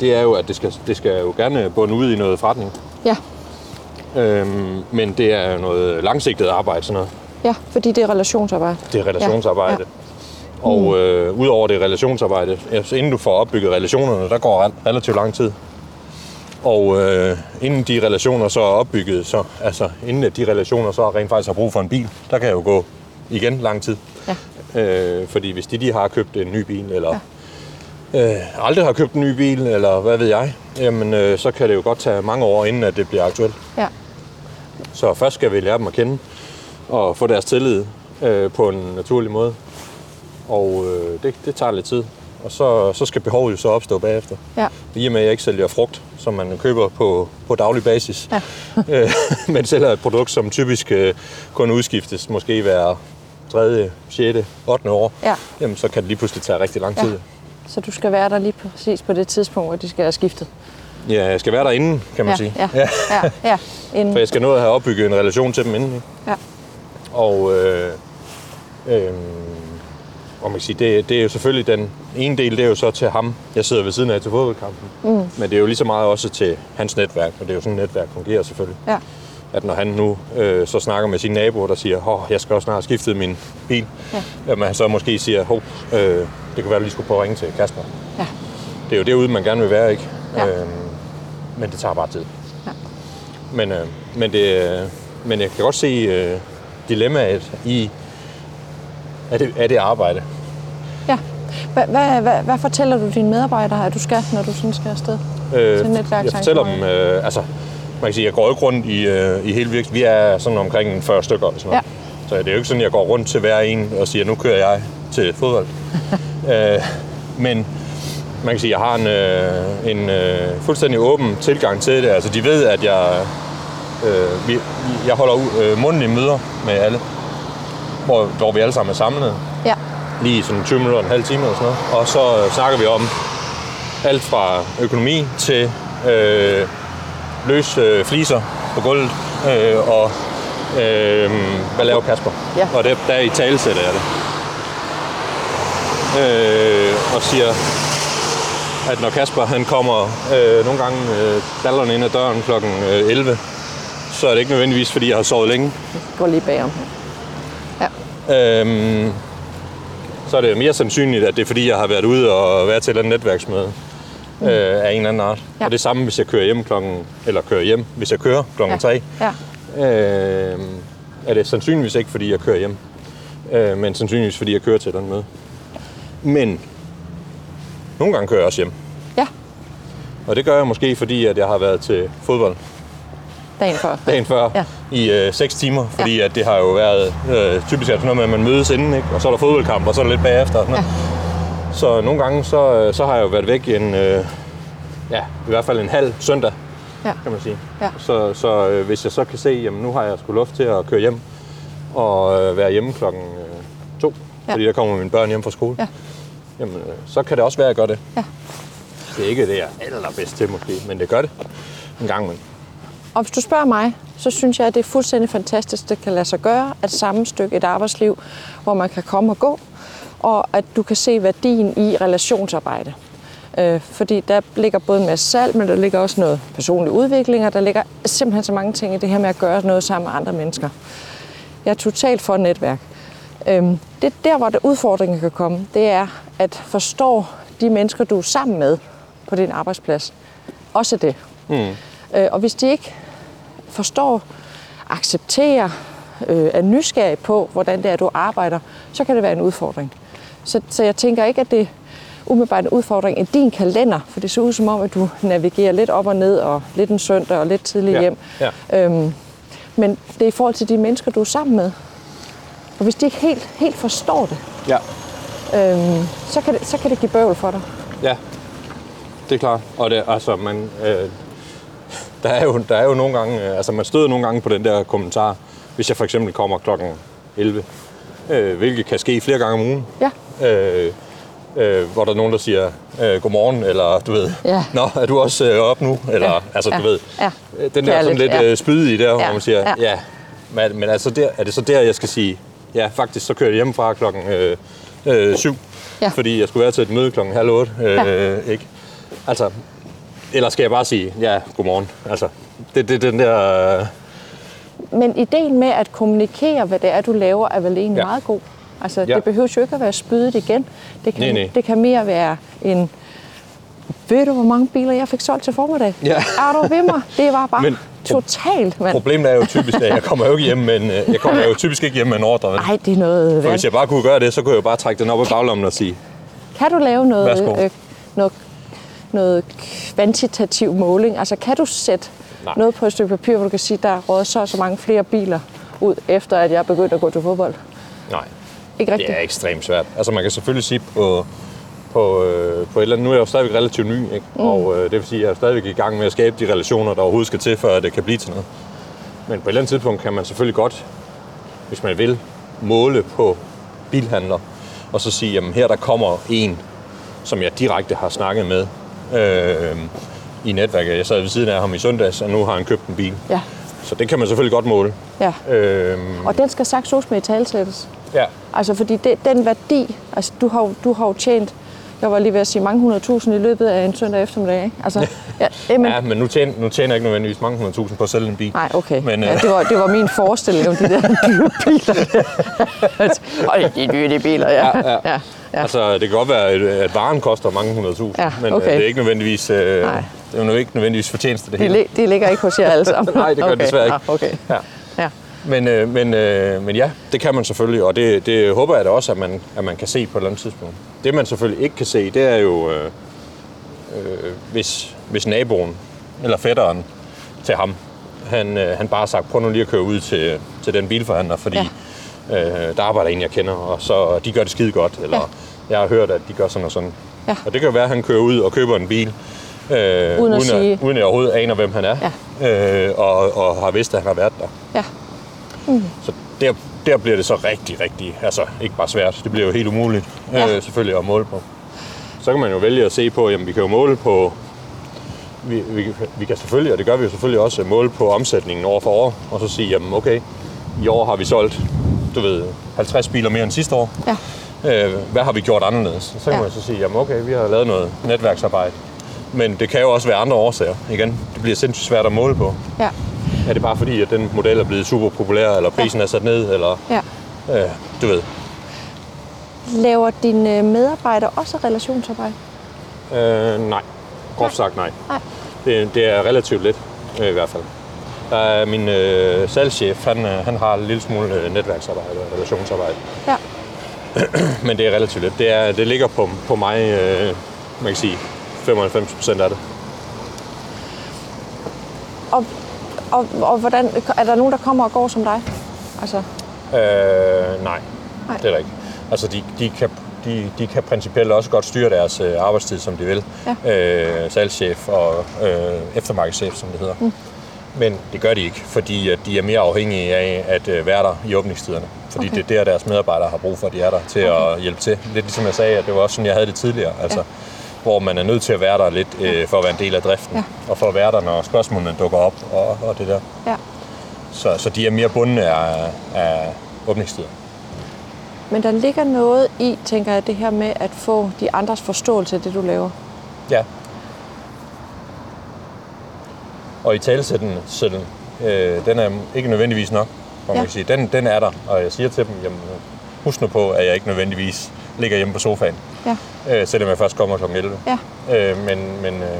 det er jo, at det skal, det skal jo gerne bunde ud i noget forretning. ja. Øhm, men det er jo noget langsigtet arbejde, sådan noget. Ja, fordi det er relationsarbejde. Det er relationsarbejde. Ja, Ja. Og øh, udover det relationsarbejde, altså inden du får opbygget relationerne, der går re- relativt lang tid. Og øh, inden de relationer så er opbygget, så, altså inden de relationer så rent faktisk har brug for en bil, der kan jo gå igen lang tid. Ja. Øh, fordi hvis de, de har købt en ny bil, eller ja. øh, aldrig har købt en ny bil, eller hvad ved jeg, jamen øh, så kan det jo godt tage mange år, inden at det bliver aktuelt. Ja, Så først skal vi lære dem at kende og få deres tillid øh, på en naturlig måde. Og øh, det, det tager lidt tid. Og så, så skal behovet jo så opstå bagefter. ja, I og med, at jeg ikke sælger frugt, som man køber på, på daglig basis, Ja. øh, men sælger et produkt, som typisk øh, kun udskiftes måske hver 3., 6., 8. år, Ja. jamen så kan det lige pludselig tage rigtig lang Ja. tid. Så du skal være der lige præcis på det tidspunkt, hvor de skal have skiftet. Ja, jeg skal være derinde, kan man ja, sige. Ja, ja, ja. ja. Inden, For jeg skal nå at have opbygget en relation til dem inden. ikke? ja. Og, øh, øh, og man kan sige, det, det er jo selvfølgelig den ene del, det er jo så til ham, jeg sidder ved siden af til fodboldkampen. Mm. Men det er jo lige så meget også til hans netværk, og det er jo sådan, et netværk fungerer selvfølgelig. ja. At når han nu øh, så snakker med sine naboer, der siger, åh, jeg skal også snart have skiftet min bil, Ja. jamen han så måske siger, hov, øh, det kan være, at du lige skulle prøve at ringe til Kasper. ja. Det er jo derude, man gerne vil være, ikke? Ja. Øhm, men det tager bare tid. Ja. Men, øh, men, det, øh, men jeg kan godt se øh, dilemmaet i, er det, er det arbejde? ja. Hvad, hvad, hvad, hvad fortæller du dine medarbejdere, at du skal, når du sådan skal afsted? Øh, jeg fortæller dem, øh, altså, man kan sige, jeg går ikke rundt i, øh, i hele virksomheden. Vi er sådan omkring 40 stykker sådan noget. Så det er jo ikke sådan, at jeg går rundt til hver en og siger, nu kører jeg til fodbold. øh, men man kan sige, at jeg har en, øh, en øh, fuldstændig åben tilgang til det. Altså, de ved, at jeg, øh, vi, jeg holder øh, mundtlige møder med alle, hvor, hvor vi alle sammen er samlet. Ja. Lige sådan 20 minutter, en halv time eller sådan noget. Og så øh, snakker vi om alt fra økonomi til øh, løs øh, fliser på gulvet, øh, og øh, hvad laver Kasper? Ja. Og der, der i talesætter jeg det. Øh, og siger, at når Kasper han kommer øh, nogle gange øh, dallerne ind ad døren kl. 11, så er det ikke nødvendigvis, fordi jeg har sovet længe. Gå lige bagom. Øhm, så er det mere sandsynligt, at det er fordi, jeg har været ude og været til et eller andet netværksmøde øh, af en eller anden art. Ja. Og det samme, hvis jeg kører hjem klokken, eller kører hjem, hvis jeg kører klokken Ja. 3. Ja. Øh, er det sandsynligvis ikke, fordi jeg kører hjem, øh, men sandsynligvis, fordi jeg kører til et eller andet møde. Men nogle gange kører jeg også hjem. Ja. Og det gør jeg måske, fordi at jeg har været til fodbold Dagen før. dagen før Ja. i øh, 6 timer, fordi at det har jo været øh, typisk sådan noget med, at man mødes inden, ikke? og så er der fodboldkamp, og så er der lidt bagefter. Og sådan noget. Så nogle gange, så, øh, så har jeg jo været væk en, øh, ja, i hvert fald en halv søndag, Ja. kan man sige. Ja. Så, så øh, hvis jeg så kan se, jamen nu har jeg sgu luft til at køre hjem, og øh, være hjemme klokken øh, to, Ja. fordi der kommer mine børn hjem fra skole, Ja. jamen øh, så kan det også være, at jeg gør det. Ja. Det er ikke det, jeg er allerbedst til måske, men det gør det en gang imellem. Og hvis du spørger mig, så synes jeg, at det er fuldstændig fantastisk, det kan lade sig gøre at sammenstykke et arbejdsliv, hvor man kan komme og gå, og at du kan se værdien i relationsarbejde. Øh, fordi der ligger både en masse salg, men der ligger også noget personlig udvikling, og der ligger simpelthen så mange ting i det her med at gøre noget sammen med andre mennesker. Jeg er totalt for et netværk. Øhm, det der, hvor der udfordringer kan komme, det er at forstå de mennesker, du er sammen med på din arbejdsplads. Også det. Mm. Øh, og hvis de ikke forstår, accepterer, øh, er nysgerrig på, hvordan det er, du arbejder, så kan det være en udfordring. Så, så jeg tænker ikke, at det er umiddelbart en udfordring i din kalender, for det ser ud som om, at du navigerer lidt op og ned, og lidt en søndag og lidt tidligt Ja, hjem. ja. Øhm, men det er i forhold til de mennesker, du er sammen med. Og hvis de ikke helt, helt forstår det, Ja. øhm, så, kan det, så kan det give bøvl for dig. Ja, det er klart. Og det, altså, man, øh, der, er jo, der er jo nogle gange, øh, altså man støder nogle gange på den der kommentar, hvis jeg for eksempel kommer klokken 11, øh, hvilket kan ske flere gange om ugen, Ja, øh, øh, hvor der er nogen, der siger øh, godmorgen, eller du ved, Ja. nå, er du også øh, op nu? Eller, Ja, altså, ja, du ved, ja. øh, den der sådan Kærligt, lidt ja. øh, spydige der, hvor Ja, man siger, ja. ja, men, men altså, der, er det så der, jeg skal sige, ja, faktisk, så kører jeg hjemmefra klokken øh, øh, syv, Ja. fordi jeg skulle være til et møde klokken halv otte, øh, ikke? Altså, eller skal jeg bare sige, ja, godmorgen. Altså, det er den der... Øh, men ideen med at kommunikere, hvad det er, du laver, er vel egentlig Ja. meget god. Altså, Ja. det behøver jo ikke at være spydet igen. Det kan, Nej, nej. det kan mere være en... Ved du, hvor mange biler jeg fik solgt til formiddag? Ja. Er du ved mig? Det var bare Men- totalt, mand. problemet er jo typisk, at jeg kommer jo ikke hjem med en, øh, jeg kommer jo typisk ikke hjem med en ordre. vel? Ej, det er noget For hvis jeg bare kunne gøre det, så kunne jeg jo bare trække den op i baglommen og sige, Kan du lave noget, Værsgo. øh, noget, noget kvantitativ måling? Altså, kan du sætte Nej. noget på et stykke papir, hvor du kan sige, der er råd så så mange flere biler ud, efter at jeg er begyndt at gå til fodbold? nej, Ikke rigtigt? det er ekstremt svært. Altså man kan selvfølgelig sige på, på, øh, på et eller andet, nu er jeg jo stadigvæk relativt ny, ikke? Mm. og øh, det vil sige, at jeg er stadigvæk i gang med at skabe de relationer, der overhovedet skal til, for at det kan blive til noget. Men på et eller andet tidspunkt kan man selvfølgelig godt, hvis man vil, måle på bilhandler, og så sige, jamen her der kommer en, som jeg direkte har snakket med øh, i netværket. Jeg sad ved siden af ham i søndags, og nu har han købt en bil. Ja, Så det kan man selvfølgelig godt måle. ja. Øh, Og den skal sagtens med i talsættes. ja. Altså, fordi det, den værdi, altså du har, du har jo tjent, jeg var lige ved at sige mange hundrede tusind i løbet af en søndag eftermiddag, ikke? Altså, ja, jamen, ja, men nu tjener, nu tjener jeg ikke nødvendigvis mange hundrede tusind på at sælge en bil. Nej, okay. Men, Men, øh, ja, det, var, det var min forestilling om de der dyre biler. Øj, de dyre, biler, ja. Ja, ja. ja. ja. Altså, det kan godt være, at- varen koster mange hundrede tusind, Ja, men okay. øh, det er ikke nødvendigvis, øh, Nej. Det er jo ikke nødvendigvis fortjeneste det De, hele. lig, de ligger ikke hos jer alle sammen. Nej, det gør det okay. desværre ikke. Ja, okay. Ja. Ja. Men, øh, men, øh, men ja, det kan man selvfølgelig, og det, det håber jeg da også, at man, at man kan se på et eller andet tidspunkt. Det man selvfølgelig ikke kan se, det er jo, øh, øh, hvis, hvis naboen eller fætteren til ham, han, øh, han bare har sagt, prøv nu lige at køre ud til, til den bilforhandler, fordi ja. øh, der arbejder en, jeg kender, og så de gør det skide godt, eller Ja. jeg har hørt, at de gør sådan og sådan. Ja. Og det kan jo være, at han kører ud og køber en bil, Øh, Uden at sige- At, uden at jeg overhovedet aner, hvem han er. Ja. Øh, og, og har vidst, at han har været der. Ja. Så der, der bliver det så rigtig, rigtig, altså ikke bare svært, det bliver jo helt umuligt Ja. øh, selvfølgelig at måle på. Så kan man jo vælge at se på, jamen vi kan jo måle på, vi, vi, vi kan selvfølgelig, og det gør vi jo selvfølgelig også, måle på omsætningen år for år, og så sige, jamen okay, i år har vi solgt, du ved, 50 biler mere end sidste år. Ja. Øh, hvad har vi gjort anderledes? Så kan ja. man så sige, jamen okay, vi har lavet noget netværksarbejde. Men det kan jo også være andre årsager. Igen, det bliver sindssygt svært at måle på. Ja. Er det bare fordi, at den model er blevet super populær, eller prisen er sat ned, eller ja. øh, du ved. Laver dine medarbejdere også relationsarbejde? Øh, nej. Groft sagt nej. Nej. Det, det er relativt let, øh, i hvert fald. Der er min øh, salgschef, han, øh, han har en lille smule øh, netværksarbejde og relationsarbejde. Ja. Men det er relativt let. Det, er, det ligger på, på mig, øh, man kan sige, 95 procent af det. Og, og, og hvordan, er der nogen, der kommer og går som dig? Altså, Øh, nej, Nej. det er der ikke. Altså, de, de, kan, de, de kan principielt også godt styre deres øh, arbejdstid, som de vil. Ja. Øh, salgschef og øh, eftermarkedschef, som det hedder. Mm. Men det gør de ikke, fordi at de er mere afhængige af at øh, være der i åbningstiderne. Fordi okay. det er der, deres medarbejdere har brug for, at de er der til okay. at hjælpe til. Lidt ligesom jeg sagde, at det var også sådan, jeg havde det tidligere. Altså, Ja. Hvor man er nødt til at være der lidt øh, for at være en del af driften. Ja. Og for at være der, når spørgsmålene dukker op og, og det der. ja. Så, så de er mere bundne af, af åbningstider. Men der ligger noget i, tænker jeg, det her med at få de andres forståelse af det, du laver. Ja. Og i talsætten, sådan, øh, den er ikke nødvendigvis nok. Hvor Ja. man kan sige. Den, den er der, og jeg siger til dem, jamen, husk nu på, at jeg ikke nødvendigvis ligger hjemme på sofaen, Ja. øh, selvom jeg først kommer kl. 11. Ja. Øh, men, men, øh,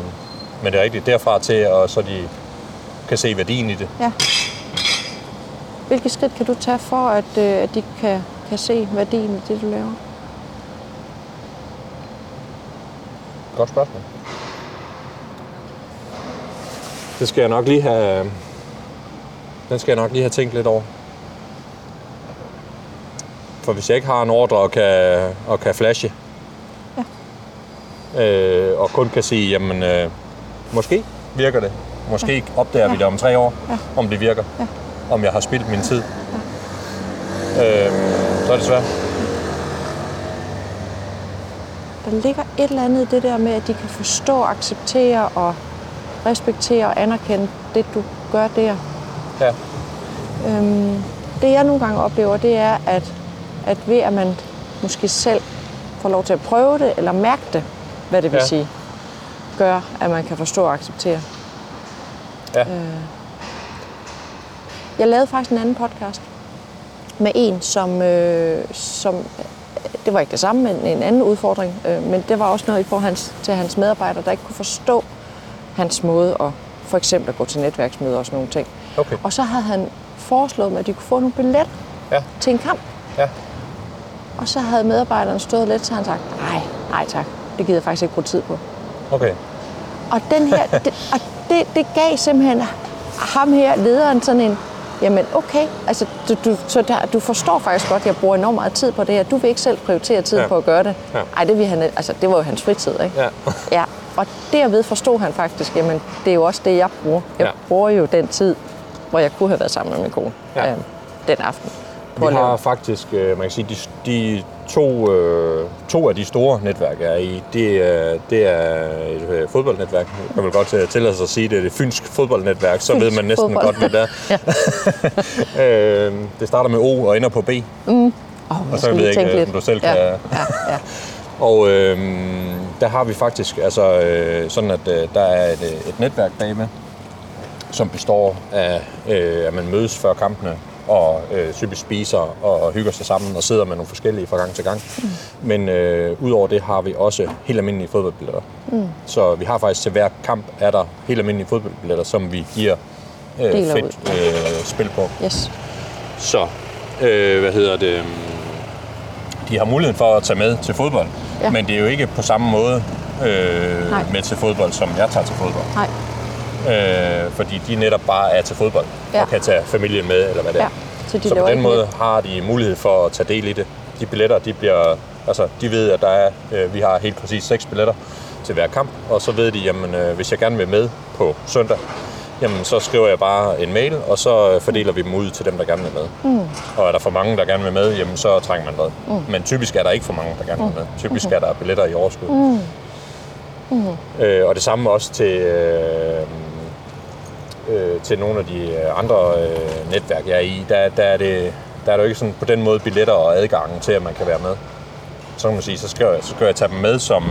men det er rigtigt, derfra til, og så de kan se værdien i det. ja. Hvilke skridt kan du tage for, at, øh, at de kan, kan se værdien i det, du laver? Godt spørgsmål. Det skal jeg nok lige have... Den skal jeg nok lige have tænkt lidt over. For hvis jeg ikke har en ordre og kan, og kan flashe, ja. øh, og kun kan sige, jamen, øh, måske virker det. Måske ja. opdager ja. vi det om tre år, Ja. om det virker. Ja. Om jeg har spildt min tid. Ja. Øh, så er det svært. Der ligger et eller andet i det der med, at de kan forstå, acceptere og respektere og anerkende det, du gør der. Ja. Øhm, det jeg nogle gange oplever, det er, at, at ved at man måske selv får lov til at prøve det, eller mærke det, hvad det vil Ja. sige, gør, at man kan forstå og acceptere. Ja. Øh, jeg lavede faktisk en anden podcast med en, som, øh, som det var ikke det samme, men en anden udfordring, øh, men det var også noget i forhold hans, til hans medarbejdere, der ikke kunne forstå hans måde at for eksempel at gå til netværksmøder og sådan nogle ting. Okay. Og så havde han foreslået mig, at de kunne få nogle billetter Ja. til en kamp. Ja. Og så havde medarbejderen stået lidt, så han sagt, nej, nej tak, det gider jeg faktisk ikke bruge tid på. Okay. Og, den her, det, og det, det gav simpelthen ham her, lederen, sådan en, jamen okay, altså du, du, så der, du forstår faktisk godt, at jeg bruger enormt meget tid på det her. Du vil ikke selv prioritere tid ja. På at gøre det. Ja. Ej, det, vil han, altså, det var jo hans fritid, ikke? Ja. ja. Og derved forstod han faktisk, jamen det er jo også det, jeg bruger. Jeg Ja. bruger jo den tid, hvor jeg kunne have været sammen med min kone Ja. øhm, den aften. Vi at lave- har faktisk, øh, man kan sige, de, de to, øh, to af de store netværk, er i, det er, det er et øh, fodboldnetværk. Jeg vil godt tillade sig at sige, det er det fynsk fodboldnetværk, så Fynsk ved man næsten fodbold. godt, hvad det er. det starter med O og ender på B. Oh, og så ved jeg ikke, om du selv kan... Ja, ja, ja. Og øh, der har vi faktisk altså, øh, sådan, at øh, der er et, et netværk bagmed, som består af, øh, at man mødes før kampene, og øh, typisk spiser og hygger sig sammen og sidder med nogle forskellige fra gang til gang. Mm. Men øh, udover det har vi også helt almindelige fodboldbilletter. Mm. Så vi har faktisk til hver kamp, er der helt almindelige fodboldbilletter, som vi giver øh, Deler fedt øh, spil på. Yes. Så, øh, hvad hedder det? øhm, De har muligheden for at tage med til fodbold, ja. men det er jo ikke på samme måde øh, Nej. med til fodbold, som jeg tager til fodbold. Nej. Øh, fordi de netop bare er til fodbold Ja. og kan tage familien med, eller hvad det er. Ja, så de så på den måde lidt- har de mulighed for at tage del i det. De billetter, de bliver, altså de ved, at der er, øh, vi har helt præcis seks billetter, til hver kamp, og så ved de, jamen øh, hvis jeg gerne vil med på søndag, jamen så skriver jeg bare en mail, og så øh, fordeler vi dem ud til dem, der gerne vil med. Mm. Og er der for mange, der gerne vil med, jamen så trænger man med. Mm. Men typisk er der ikke for mange, der gerne vil med. Typisk er der billetter i overskud. Mm. Mm. Øh, og det samme også til, øh, øh, til nogle af de øh, andre øh, netværk, jeg er i. Der, der, er det, der er der jo ikke sådan på den måde billetter og adgang til, at man kan være med. Så kan man sige, så skal, jeg, så skal jeg tage dem med som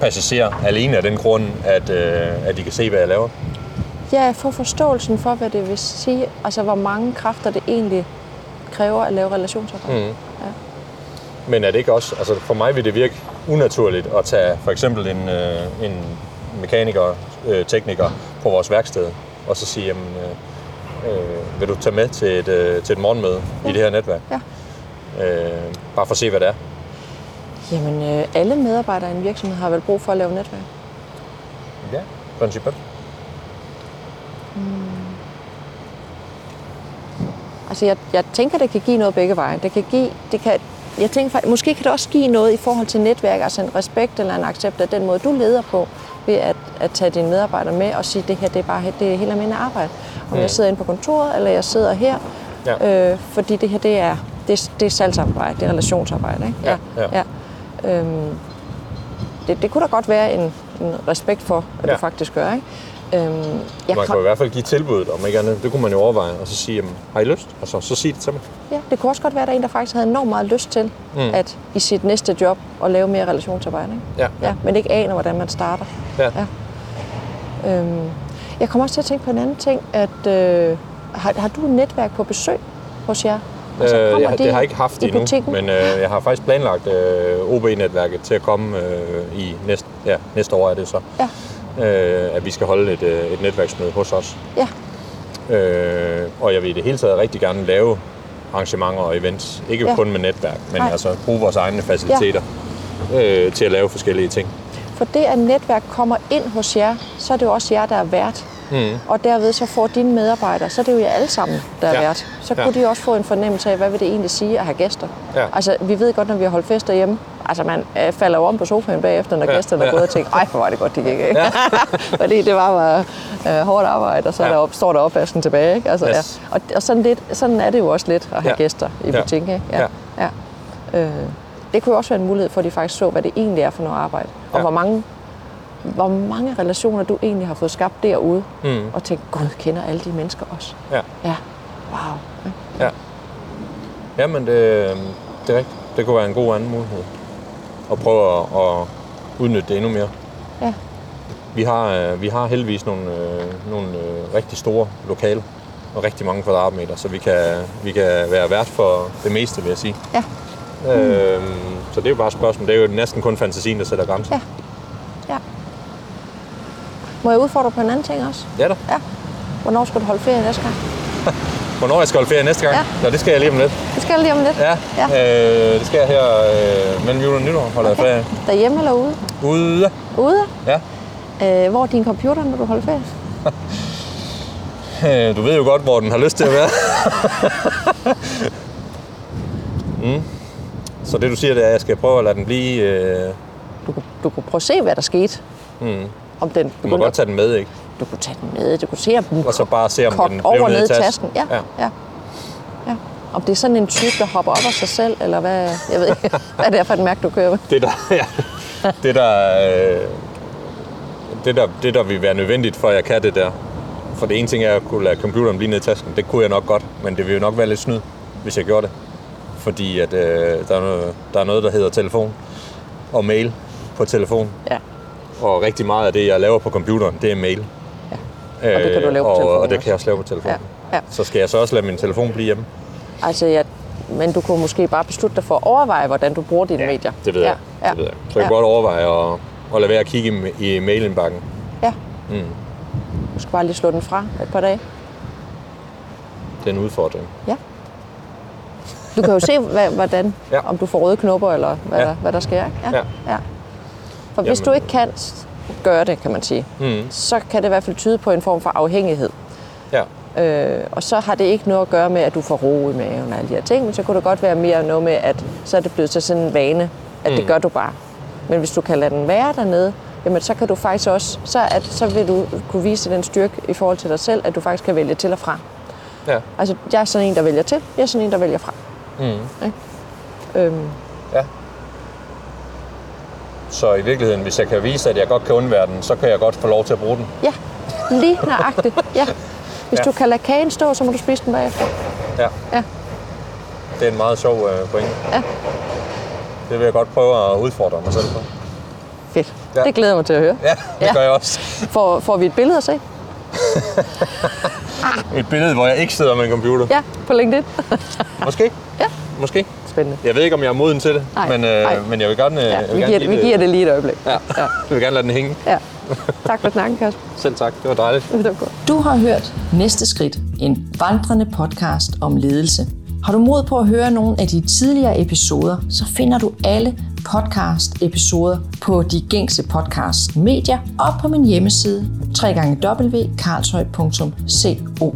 passager, alene af den grund, at, øh, at de kan se, hvad jeg laver. Ja, få forståelsen for, hvad det vil sige, altså hvor mange kræfter det egentlig kræver at lave relationsarbejde. Mm. Ja. Men er det ikke også, altså for mig vil det virke unaturligt at tage for eksempel en, øh, en mekaniker, øh, tekniker på vores værksted, og så sige, jamen, øh, øh, vil du tage med til et, øh, til et morgenmøde ja. i det her netværk? Ja. Øh, bare for at se, hvad det er. Jamen, øh, alle medarbejdere i en virksomhed har vel brug for at lave netværk? Ja, princippet. Altså, jeg, jeg tænker, det kan give noget begge veje. Det kan give, det kan, jeg tænker, måske kan det også give noget i forhold til netværk, altså en respekt eller en accept af den måde, du leder på, ved at, at tage dine medarbejdere med og sige, det her det er bare det er helt almindeligt arbejde. Om mm. jeg sidder inde på kontoret, eller jeg sidder her, ja. øh, fordi det her det er, det, det er salgsarbejde, det er relationsarbejde. Ikke? Ja, ja. ja. Øhm, det, det kunne da godt være en, en respekt for, at ja. du faktisk gør. Ikke? Øhm, jeg man kan i hvert fald give tilbuddet, om ikke andet. Det kunne man jo overveje, og så sige, jamen, har I lyst? Og så, så sig det til mig. Ja, det kunne også godt være, at der er en, der faktisk havde enormt meget lyst til, mm. at i sit næste job, at lave mere relationsarbejde. Ikke? Ja, ja. ja. Men ikke aner, hvordan man starter. Ja. ja. Øhm, jeg kommer også til at tænke på en anden ting, at øh, har, har du et netværk på besøg hos jer? Altså, øh, jeg, det har jeg ikke haft endnu, men øh, jeg har faktisk planlagt øh, OB-netværket til at komme øh, i næste, ja, næste år er det så. Ja øh, at vi skal holde et, øh, et netværksmøde hos os. Ja. Øh, og jeg vil i det hele taget rigtig gerne lave arrangementer og events. Ikke ja. kun med netværk, men Nej. altså bruge vores egne faciliteter ja. øh, til at lave forskellige ting. For det, at netværk kommer ind hos jer, så er det jo også jer, der er vært. Mm. Og derved så får dine medarbejdere, så er det jo jer alle sammen, der er ja. vært. Så kunne ja. de også få en fornemmelse af, hvad vil det egentlig sige at have gæster. Ja. Altså, vi ved godt, når vi har holdt fester hjemme, Altså, man øh, falder jo om på sofaen bagefter, når ja, gæsterne ja. er gået og tænker, ej, hvor var det godt, de gik, ikke? Ja. Fordi det var bare øh, hårdt arbejde, og så ja. der op, står der opvasken tilbage, ikke? Altså, yes. ja. Og, og sådan, lidt, sådan er det jo også lidt at have ja. gæster i ja. butikken, ikke? Ja. ja. ja. Øh, det kunne jo også være en mulighed for, at de faktisk så, hvad det egentlig er for noget arbejde. Og ja. hvor mange hvor mange relationer du egentlig har fået skabt derude, mm. og tænkt, gud, kender alle de mennesker også. Ja. Ja. Wow. Ja. ja. Jamen, det, det er rigtigt. Det kunne være en god anden mulighed og prøve at, at udnytte det endnu mere. Ja. Vi har, øh, vi har heldigvis nogle, øh, nogle øh, rigtig store lokaler og rigtig mange kvadratmeter, så vi kan, vi kan være vært for det meste, vil jeg sige. Ja. Mm. Øhm, så det er jo bare et spørgsmål. Det er jo næsten kun fantasien, der sætter grænser. Ja. ja. Må jeg udfordre på en anden ting også? Ja da. Ja. Hvornår skal du holde ferie næste gang? Hvornår jeg skal holde ferie næste gang? Ja. Nå, det skal jeg lige om lidt. Det skal jeg lige om lidt? Ja. ja. Øh, det skal jeg her øh, mellem jul og nytår holder okay. jeg ferie. Derhjemme eller ude? Ude. Ude? Ja. Øh, hvor er din computer, når du holder ferie? øh, du ved jo godt, hvor den har lyst til at være. mm. Så det du siger, det er, at jeg skal prøve at lade den blive... Øh... Du, du kunne prøve at se, hvad der skete. Mm. Om den du må godt tage den med, ikke? Du kunne tage den med, du kunne se, om den Og så bare se, om den blev over ned i tasken. Ja, ja. ja. ja. Om det er sådan en type, der hopper op af sig selv, eller hvad, jeg ved ikke, hvad det er for et mærke, du kører med. Det der, ja. det der, øh, det der, det der vil være nødvendigt for, at jeg kan det der. For det ene ting er at kunne lade computeren blive ned i tasken. Det kunne jeg nok godt, men det vil jo nok være lidt snyd, hvis jeg gjorde det. Fordi at, øh, der, er noget, der er noget, der hedder telefon og mail på telefon. Ja. Og rigtig meget af det, jeg laver på computeren, det er mail. Og det kan du lave på og, telefonen Og det kan jeg også lave på telefonen. Ja. Ja. Så skal jeg så også lade min telefon blive hjemme? Altså, jeg, men du kunne måske bare beslutte dig for at overveje, hvordan du bruger dine ja, medier. det ved jeg. Ja. Det ved jeg. Så jeg kan ja. godt overveje at, at lade være at kigge i, i mailindbakken. Ja. Mm. Du skal bare lige slå den fra et par dage. Det er en udfordring. Ja. Du kan jo se, hvad, hvordan, ja. om du får røde knopper, eller hvad, ja. der, hvad der sker. Ja. Ja. ja. For hvis Jamen. du ikke kan gøre det, kan man sige, mm. så kan det i hvert fald tyde på en form for afhængighed. Ja. Øh, og så har det ikke noget at gøre med, at du får ro i maven og alle de her ting, men så kunne det godt være mere noget med, at så er det blevet til sådan en vane, at mm. det gør du bare. Men hvis du kan lade den være dernede, jamen så kan du faktisk også, så, at, så vil du kunne vise den styrke i forhold til dig selv, at du faktisk kan vælge til og fra. Ja. Altså, jeg er sådan en, der vælger til, jeg er sådan en, der vælger fra. Mm. Ikke? Øhm. Så i virkeligheden, hvis jeg kan vise, at jeg godt kan undvære den, så kan jeg godt få lov til at bruge den. ja, lige nøjagtigt. Ja. Hvis Ja. du kan lade kagen stå, så må du spise den bagefter. Ja. Ja. Det er en meget sjov øh, pointe. Ja. Det vil jeg godt prøve at udfordre mig selv på. Fedt. Ja. Det glæder jeg mig til at høre. Ja, det Ja. gør jeg også. Får, får vi et billede at se? Et billede, hvor jeg ikke sidder med en computer. Ja, på LinkedIn. Måske. Ja. Måske. Spændende. Jeg ved ikke, om jeg er moden til det, Nej, men, øh, nej. men jeg vil gerne, øh, Ja, jeg vil vi, gerne giver, give det, vi giver det lige et øjeblik. Ja. Ja. Jeg vil gerne lade den hænge. ja. Tak for snakken, Kasper. Selv tak. Det var dejligt. Det var godt. Du har hørt Næste Skridt, en vandrende podcast om ledelse. Har du mod på at høre nogle af de tidligere episoder, så finder du alle podcast-episoder på de gængse podcast-medier og på min hjemmeside www.karlshøj.co.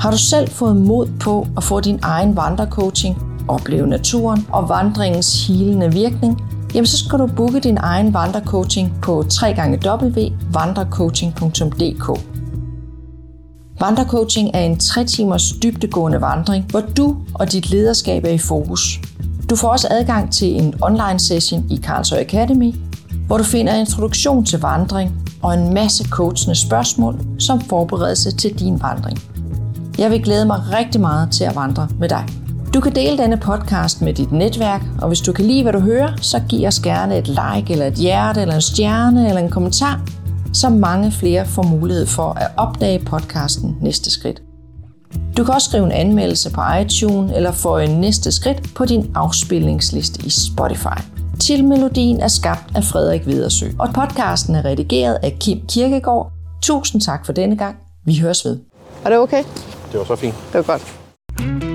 Har du selv fået mod på at få din egen vandrecoaching, opleve naturen og vandringens hilende virkning, jamen så skal du booke din egen vandrecoaching på www.vandrecoaching.dk. Vandrecoaching er en 3 timers dybdegående vandring, hvor du og dit lederskab er i fokus. Du får også adgang til en online session i Karlsøj Academy, hvor du finder introduktion til vandring og en masse coachende spørgsmål som forberedelse til din vandring. Jeg vil glæde mig rigtig meget til at vandre med dig. Du kan dele denne podcast med dit netværk, og hvis du kan lide, hvad du hører, så giv os gerne et like, eller et hjerte, eller en stjerne, eller en kommentar, så mange flere får mulighed for at opdage podcasten Næste Skridt. Du kan også skrive en anmeldelse på iTunes, eller få en næste skridt på din afspilningsliste i Spotify. Titelmelodien er skabt af Frederik Vedersø, og podcasten er redigeret af Kim Kirkegaard. Tusind tak for denne gang. Vi høres ved. Er det okay? Det var så fint. Det var godt.